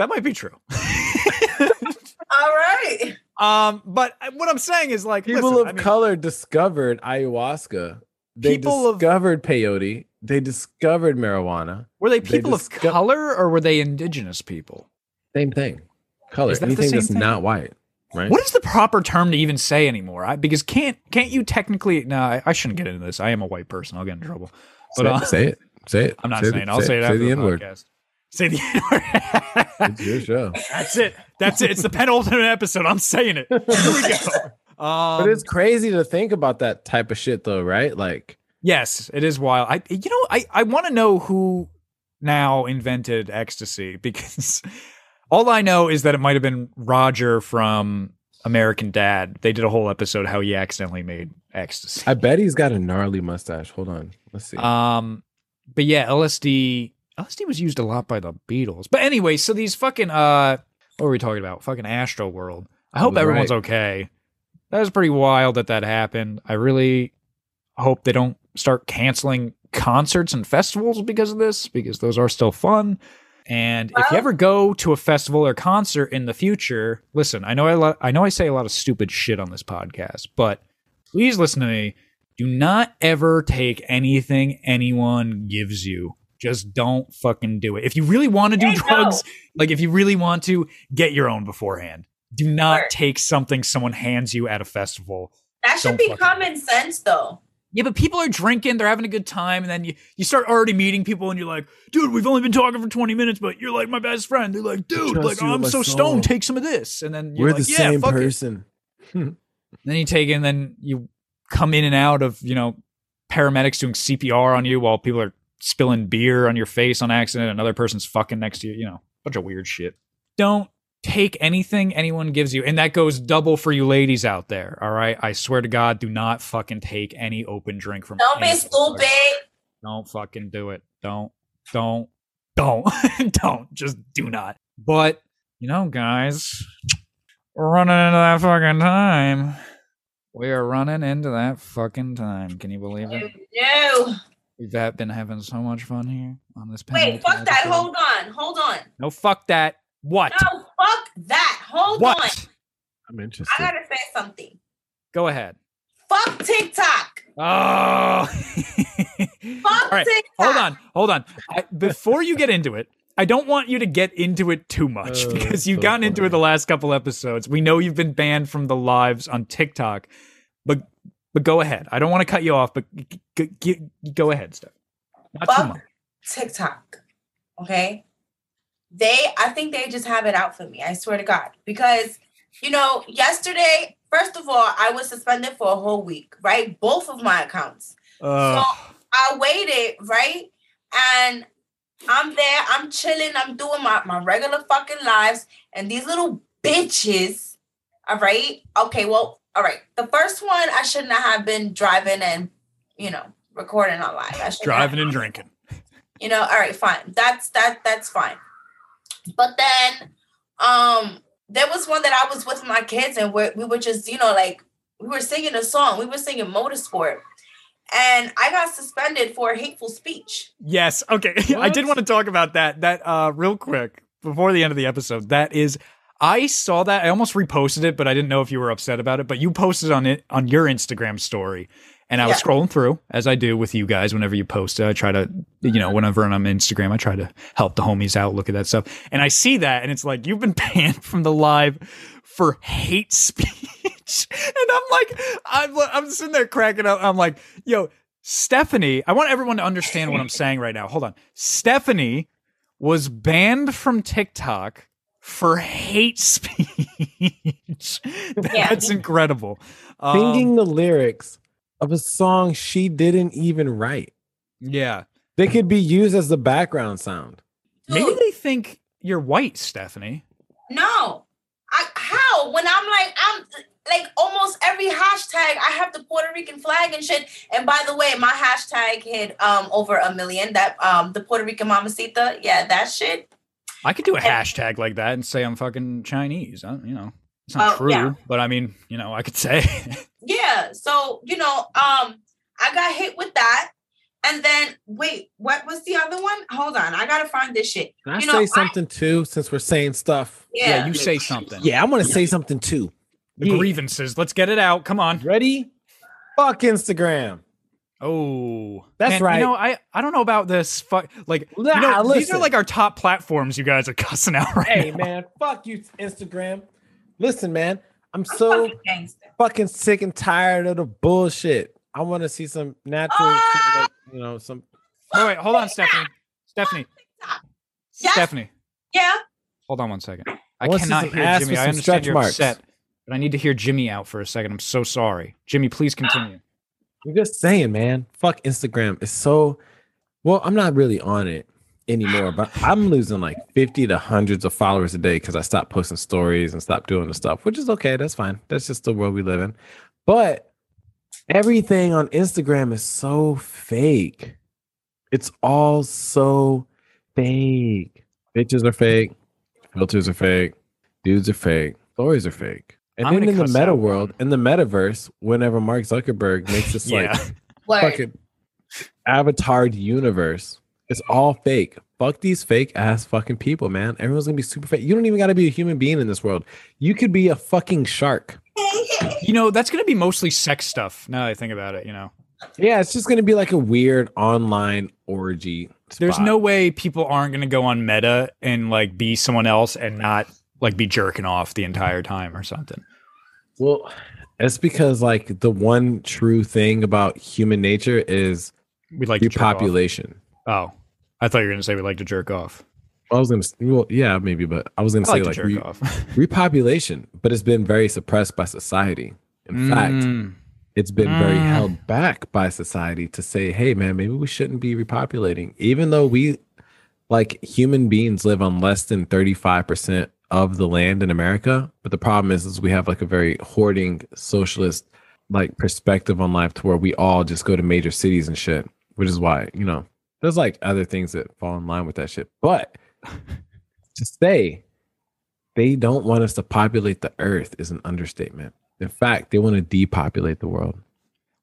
That might be true. All right. um, but what I'm saying is like People listen, of I mean, color discovered ayahuasca. They People of- discovered peyote. They discovered marijuana. were they they people of disco- color or were they indigenous people? Same thing. Color. That Anything that's thing? not white. Right. What is the proper term to even say anymore? I, because can't can't you technically? No, I, I shouldn't get into this. I am a white person. I'll get in trouble. But say, uh, say it. Say it. I'm not Say saying. the- I'll say, it after Say the the N word. podcast. Say the N word. It's your show. That's it. That's it. It's the penultimate episode. I'm saying it. Here we go. Um, But it's crazy to think about that type of shit, though, right? Like, yes, it is wild. I you know I I want to know who now invented ecstasy because all I know is that it might have been Roger from American Dad. They did a whole episode how he accidentally made ecstasy. I bet he's got a gnarly mustache. Hold on. Let's see. Um, but yeah, LSD. LSD was used a lot by the Beatles. But anyway, so these fucking uh, what were we talking about? Fucking Astroworld. I hope everyone's right. okay. That was pretty wild that that happened. I really hope they don't start canceling concerts and festivals because of this, because those are still fun. And if you ever go to a festival or concert in the future, listen. I know I lo- I know I say a lot of stupid shit on this podcast, but please listen to me. Do not ever take anything anyone gives you. Just don't fucking do it. If you really want to do Hey, no. drugs, like if you really want to, get your own beforehand. Do not Word. take something someone hands you at a festival. That should Don't be fucking- common sense, though. Yeah, but people are drinking, they're having a good time, and then you, you start already meeting people and you're like, dude, we've only been talking for 20 minutes, but you're like my best friend. They're like, dude, like I'm so soul. stoned, take some of this. And then you're We're like, the yeah, same fuck it. person. Then you take it and then you come in and out of, you know, paramedics doing CPR on you while people are spilling beer on your face on accident. Another person's fucking next to you, you know, bunch of weird shit. Don't take anything anyone gives you. And that goes double for you ladies out there. All right. I swear to God, do not fucking take any open drink from Don't be stupid. Don't fucking do it. Don't, don't, don't, don't. Just do not. But, you know, guys, we're running into that fucking time. We are running into that fucking time. Can you believe it? No. We've had- been having so much fun here on this Wait, penultimate fuck that. episode. Hold on. Hold on. No, fuck that. What? No, fuck that. Hold what? on. I'm interested. I gotta say something. Go ahead. Fuck TikTok. Oh. Fuck All right, TikTok. hold on, hold on. I, before you get into it, I don't want you to get into it too much Oh, because you've so gotten into it the last couple episodes. We know you've been banned from the lives on TikTok, but but go ahead. I don't want to cut you off, but g- g- g- go ahead, Steph. Not too Fuck much. TikTok. Okay. They, I think they just have it out for me. I swear to God. Because you know, yesterday, first of all, I was suspended for a whole week, right? Both of my accounts. Uh, I waited, right? And I'm there, I'm chilling, I'm doing my, my regular fucking lives, and these little bitches, all right? Okay, well, all right. The first one, I shouldn't have been driving and, you know, recording on live. I shouldn't have. driving and drinking. you know all right fine that's that that's fine but then um there was one that i was with my kids and we we were just you know like we were singing a song we were singing motorsport and i got suspended for hateful speech Yes. Okay. I did want to talk about that. That uh, real quick before the end of the episode. That is, I saw that. I almost reposted it, but I didn't know if you were upset about it. But you posted on it on your Instagram story, and I was Yeah. scrolling through as I do with you guys. Whenever you post it, I try to, you know, whenever I'm on Instagram, I try to help the homies out, look at that stuff, and I see that, and it's like you've been banned from the live for hate speech, and I'm like, I'm, I'm sitting there cracking up. I'm like, yo. Stephanie, I want everyone to understand what I'm saying right now. Hold on. Stephanie was banned from TikTok for hate speech. That's incredible. Um, Singing the lyrics of a song she didn't even write. yeah. They could be used as the background sound. Maybe they think you're white, Stephanie. no I, how when i'm like i'm like almost every hashtag i have the puerto rican flag and shit and by the way my hashtag hit um over a million that um the puerto rican mamacita yeah that shit I could do a And- hashtag like that and say I'm fucking Chinese. I, you know, it's not Oh, true, yeah. but I mean, you know, I could say. Yeah. So, you know, um, I got hit with that. And then wait, what was the other one? Hold on, I gotta find this shit. Can I You know, say I- something too, since we're saying stuff? Yeah. yeah, you say something. Yeah, I want to say something too. The grievances. Let's get it out. Come on. Ready? Fuck Instagram. Oh, That's Man, right. You know, I I don't know about this. Fuck, like you know, these are like our top platforms. You guys are cussing out right Hey now. man, fuck you, Instagram. Listen, man, I'm so Fucking gangster. fucking sick and tired of the bullshit. I want to see some natural, Ah! like, you know, some. Wait, wait, hold on, Stephanie. Stephanie. Yes. Stephanie. Yeah. Hold on one second. I wanna cannot hear Jimmy. I some understand stretch you're marks. upset, but I need to hear Jimmy out for a second. I'm so sorry, Jimmy. Please continue. I'm just saying, man. Fuck Instagram. It's so. Well, I'm not really on it anymore, but I'm losing like 50 to hundreds of followers a day because I stopped posting stories and stopped doing the stuff, which is okay. That's fine. That's just the world we live in. But everything on Instagram is so fake. It's all so fake. Bitches are fake. Filters are fake. Dudes are fake. Stories are fake. And I'm then in the meta world, in the metaverse, whenever Mark Zuckerberg makes this yeah, like Word. fucking avatared universe. It's all fake. Fuck these fake ass fucking people, man. Everyone's gonna be super fake. You don't even gotta be a human being in this world. You could be a fucking shark. you know that's gonna be mostly sex stuff. Now that I think about it, you know, Yeah, it's just gonna be like a weird online orgy. there's no way people aren't gonna go on Meta and like be someone else and not like be jerking off the entire time or something. Well, it's because like the one true thing about human nature is We like repopulation. Oh, I thought you were gonna say we like to jerk off. I was gonna, well, yeah, maybe, but I was gonna I like say like jerk re- repopulation, but it's been very suppressed by society. In fact, Mm. it's been very Mm. held back by society to say, hey, man, maybe we shouldn't be repopulating, even though we, like human beings, live on less than 35% of the land in America. But the problem is, is we have like a very hoarding socialist like perspective on life to where we all just go to major cities and shit, which is why, you know, there's like other things that fall in line with that shit. But to say they don't want us to populate the earth is an understatement. In fact, they want to depopulate the world.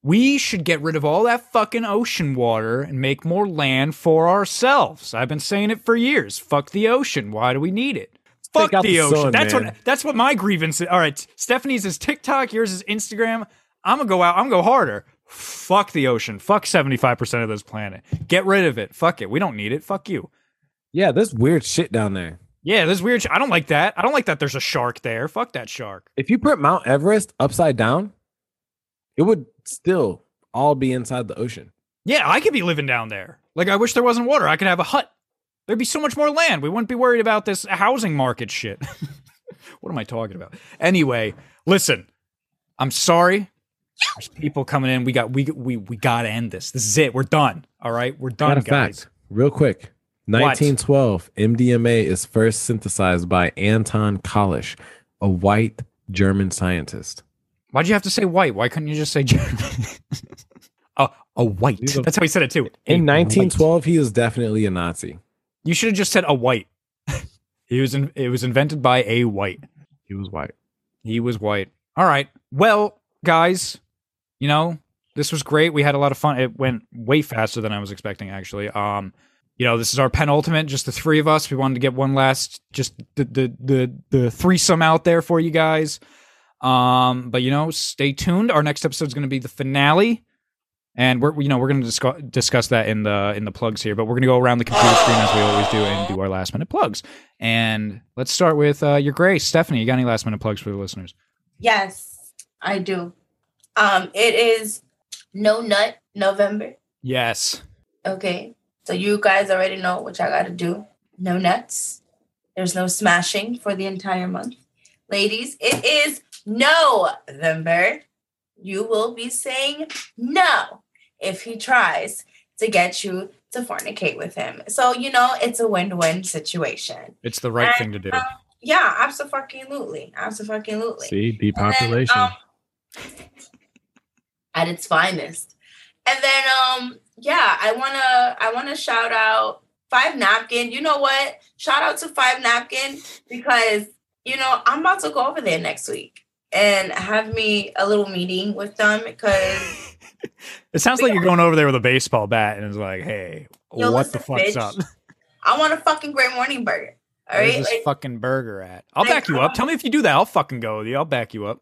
We should get rid of all that fucking ocean water and make more land for ourselves. I've been saying it for years. Fuck the ocean. Why do we need it? Fuck the, the ocean. sun, that's man. what that's what my grievance is. All right, Stephanie's is TikTok, yours is Instagram. I'm gonna go out, I'm gonna go harder. Fuck the ocean. Fuck 75% of this planet. Get rid of it. Fuck it. We don't need it. Fuck you. Yeah, there's weird shit down there. Yeah, this weird. Sh- I don't like that. I don't like that there's a shark there. Fuck that shark. If you put Mount Everest upside down, it would still all be inside the ocean. Yeah, I could be living down there. Like, I wish there wasn't water. I could have a hut. There'd be so much more land. We wouldn't be worried about this housing market shit. What am I talking about? Anyway, listen. I'm sorry. There's people coming in. We got we we we got to end this. This is it. We're done. All right, we're done, Matter of guys. fact, real quick. 1912, MDMA is first synthesized by Anton Köllisch, a white German scientist. Why'd you have to say white? Why couldn't you just say German? a a white. That's how he said it too. A In white. 1912, he was definitely a Nazi. You should have just said a white. he was in, it was invented by a white. He was white. He was white. All right. Well, guys, you know, this was great. We had a lot of fun. It went way faster than I was expecting, actually. Um, you know, this is our penultimate, just the three of us. We wanted to get one last, just the the the the threesome out there for you guys. Um, but you know, stay tuned. Our next episode is going to be the finale, and we're you know we're going to discuss discuss that in the in the plugs here. But we're going to go around the computer screen as we always do and do our last minute plugs. And let's start with uh, your grace, Stephanie. You got any last minute plugs for the listeners? Yes, I do. Um, it is no nut November. Yes. Okay. So you guys already know what y'all gotta do. No nuts. There's no smashing for the entire month. Ladies, it is November. You will be saying no if he tries to get you to fornicate with him. So you know it's a win-win situation. It's the right thing to do. Yeah, absolutely. Absolutely. See, And then, depopulation. um, at its finest. And then um yeah, I wanna I wanna shout out Five Napkin. You know what? Shout out to Five Napkin because you know I'm about to go over there next week and have me a little meeting with them because It sounds like you're going over there with a baseball bat and it's like, hey, Yo, what the listen, fuck's bitch. up? I want a fucking great morning burger. All Where's right. this Like, fucking burger at? I'll like, back you up. Tell me if you do that. I'll fucking go with you. I'll back you up.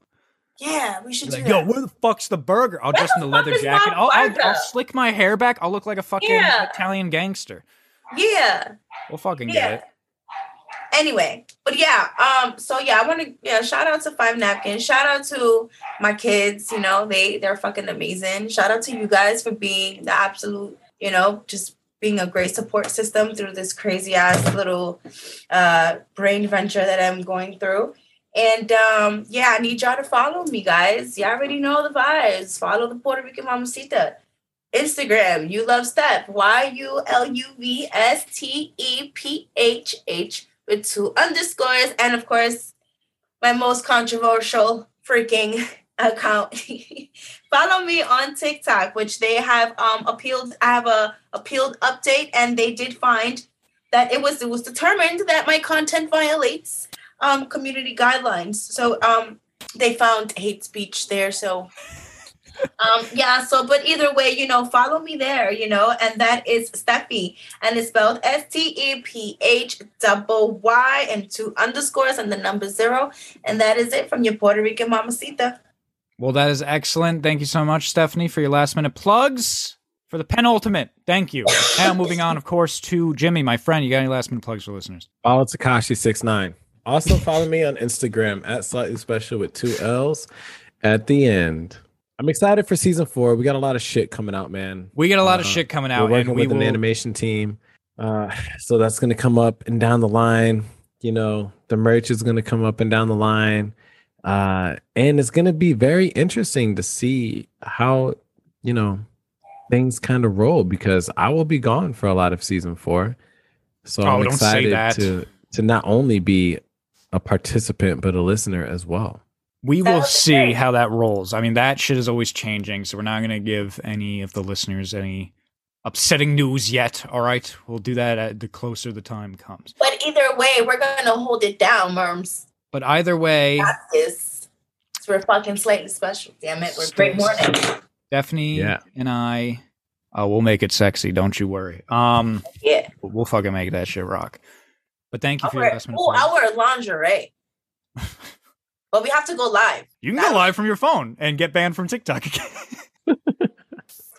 yeah, we should do Like, yo, that. where the fuck's the burger? I'll Where dress in the the leather jacket. I'll, I'll. I'll slick my hair back. I'll look like a fucking Yeah. Italian gangster. yeah. We'll fucking Yeah. get it. Anyway but yeah um so yeah i want to yeah shout out to five napkins. Shout out to my kids you know they they're fucking amazing. Shout out to you guys for being the absolute you know just being a great support system through this crazy ass little uh brain venture that i'm going through. And um yeah i need y'all to follow me guys. Y'all already know the vibes. Follow the puerto rican mamacita. Instagram, you love step, Y U L U V S T E P H H with two underscores, and of course, my most controversial freaking account. Follow me on TikTok, which they have um appealed. I have a appealed update, and they did find that it was it was determined that my content violates um community guidelines. So um they found hate speech there. So um yeah so but either way you know follow me there you know and that is steffi and it's spelled E s-t-e-p-h double y and two underscores and the number zero and that is it from your puerto rican mamacita Well, that is excellent. Thank you so much, Stephanie, for your last minute plugs for the penultimate. Thank you. Now moving on, of course, to Jimmy, my friend. You got any last minute plugs for listeners? Follow Tekashi69. Also follow me on Instagram at slightly special with two L's at the end. I'm excited for season four. We got a lot of shit coming out, man. We got a lot of Uh, shit coming out. We're working and we with an animation team. Uh, so that's gonna come up and down the line. You know, the merch is gonna come up and down the line. Uh, and it's gonna be very interesting to see how, you know, things kind of roll because I will be gone for a lot of season four. So Oh, I'm excited to to not only be a participant but a listener as well. We will see great. how that rolls. I mean, that shit is always changing, so we're not going to give any of the listeners any upsetting news yet. All right, we'll do that at the closer the time comes. but either way we're gonna hold it down merms But either way, got this So we're fucking slightly special damn it we're great morning Stephanie Yeah. and I, uh, we'll make it sexy. Don't you worry. Um, yeah we'll we'll fucking make that shit rock. But thank you I'll for your wear, last minute. oh, plugs. I wear lingerie but we have to go live You can go live from your phone and get banned from TikTok again.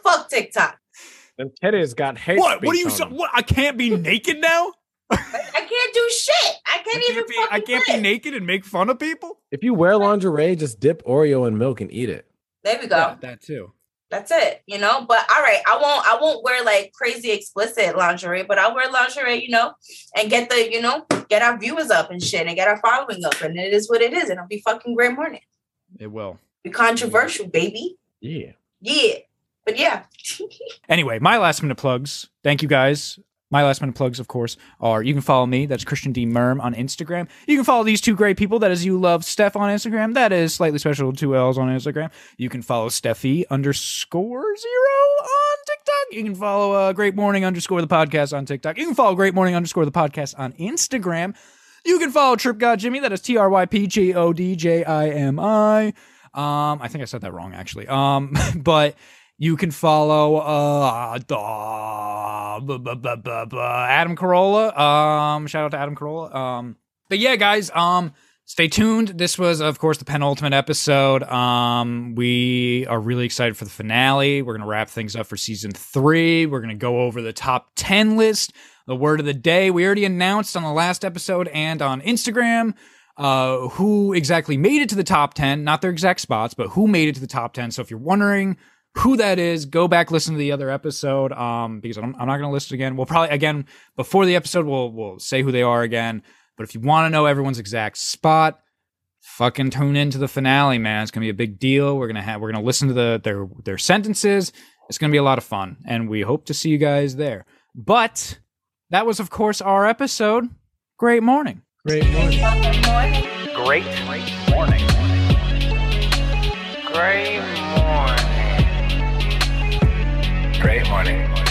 fuck tiktok Them titties got hate. what? What do you? So, what? I can't be naked now. I can't do shit. I I can't even. can't be. I can't be naked and make fun of people. If you wear lingerie, just dip Oreo in milk and eat it. There we go. Yeah, that too. That's it, you know. But all right, I won't. I won't wear like crazy explicit lingerie, but I'll wear lingerie, you know, and get the, you know, get our viewers up and shit, and get our following up, and it is what it is, and it'll be fucking great morning. It will. Be controversial, baby. Yeah. Yeah, but yeah. Anyway, my last minute plugs. Thank you guys. My last minute plugs, of course, are you can follow me. That's Christian D. Merm on Instagram. You can follow these two great people. That is You Love Steph on Instagram. That is Slightly Special two L's on Instagram. You can follow Steffi underscore zero on TikTok. You can follow uh, Great Morning underscore the podcast on TikTok. You can follow Great Morning underscore the podcast on Instagram. You can follow Trip God Jimmy. That is T R Y P G O D J I M I. Um, I think I said that wrong actually. Um, but you can follow uh, uh, Adam Carolla. Um, shout out to Adam Carolla. Um, but yeah, guys, um, stay tuned. This was, of course, the penultimate episode. Um, we are really excited for the finale. We're gonna wrap things up for season three. We're gonna go over the top ten list. The word of the day. We already announced on the last episode and on Instagram uh, who exactly made it to the top 10, not their exact spots, but who made it to the top 10. So if you're wondering who that is, go back, listen to the other episode, um, because I'm, I'm not going to list it again. We'll probably, again, before the episode, we'll, we'll say who they are again. But if you want to know everyone's exact spot, fucking tune into the finale, man. It's going to be a big deal. We're going to have, we're going to listen to the, their, their sentences. It's going to be a lot of fun. And we hope to see you guys there. But that was, of course, our episode. Great morning. Great morning. Fucking morning. Great morning. Great morning. Morning.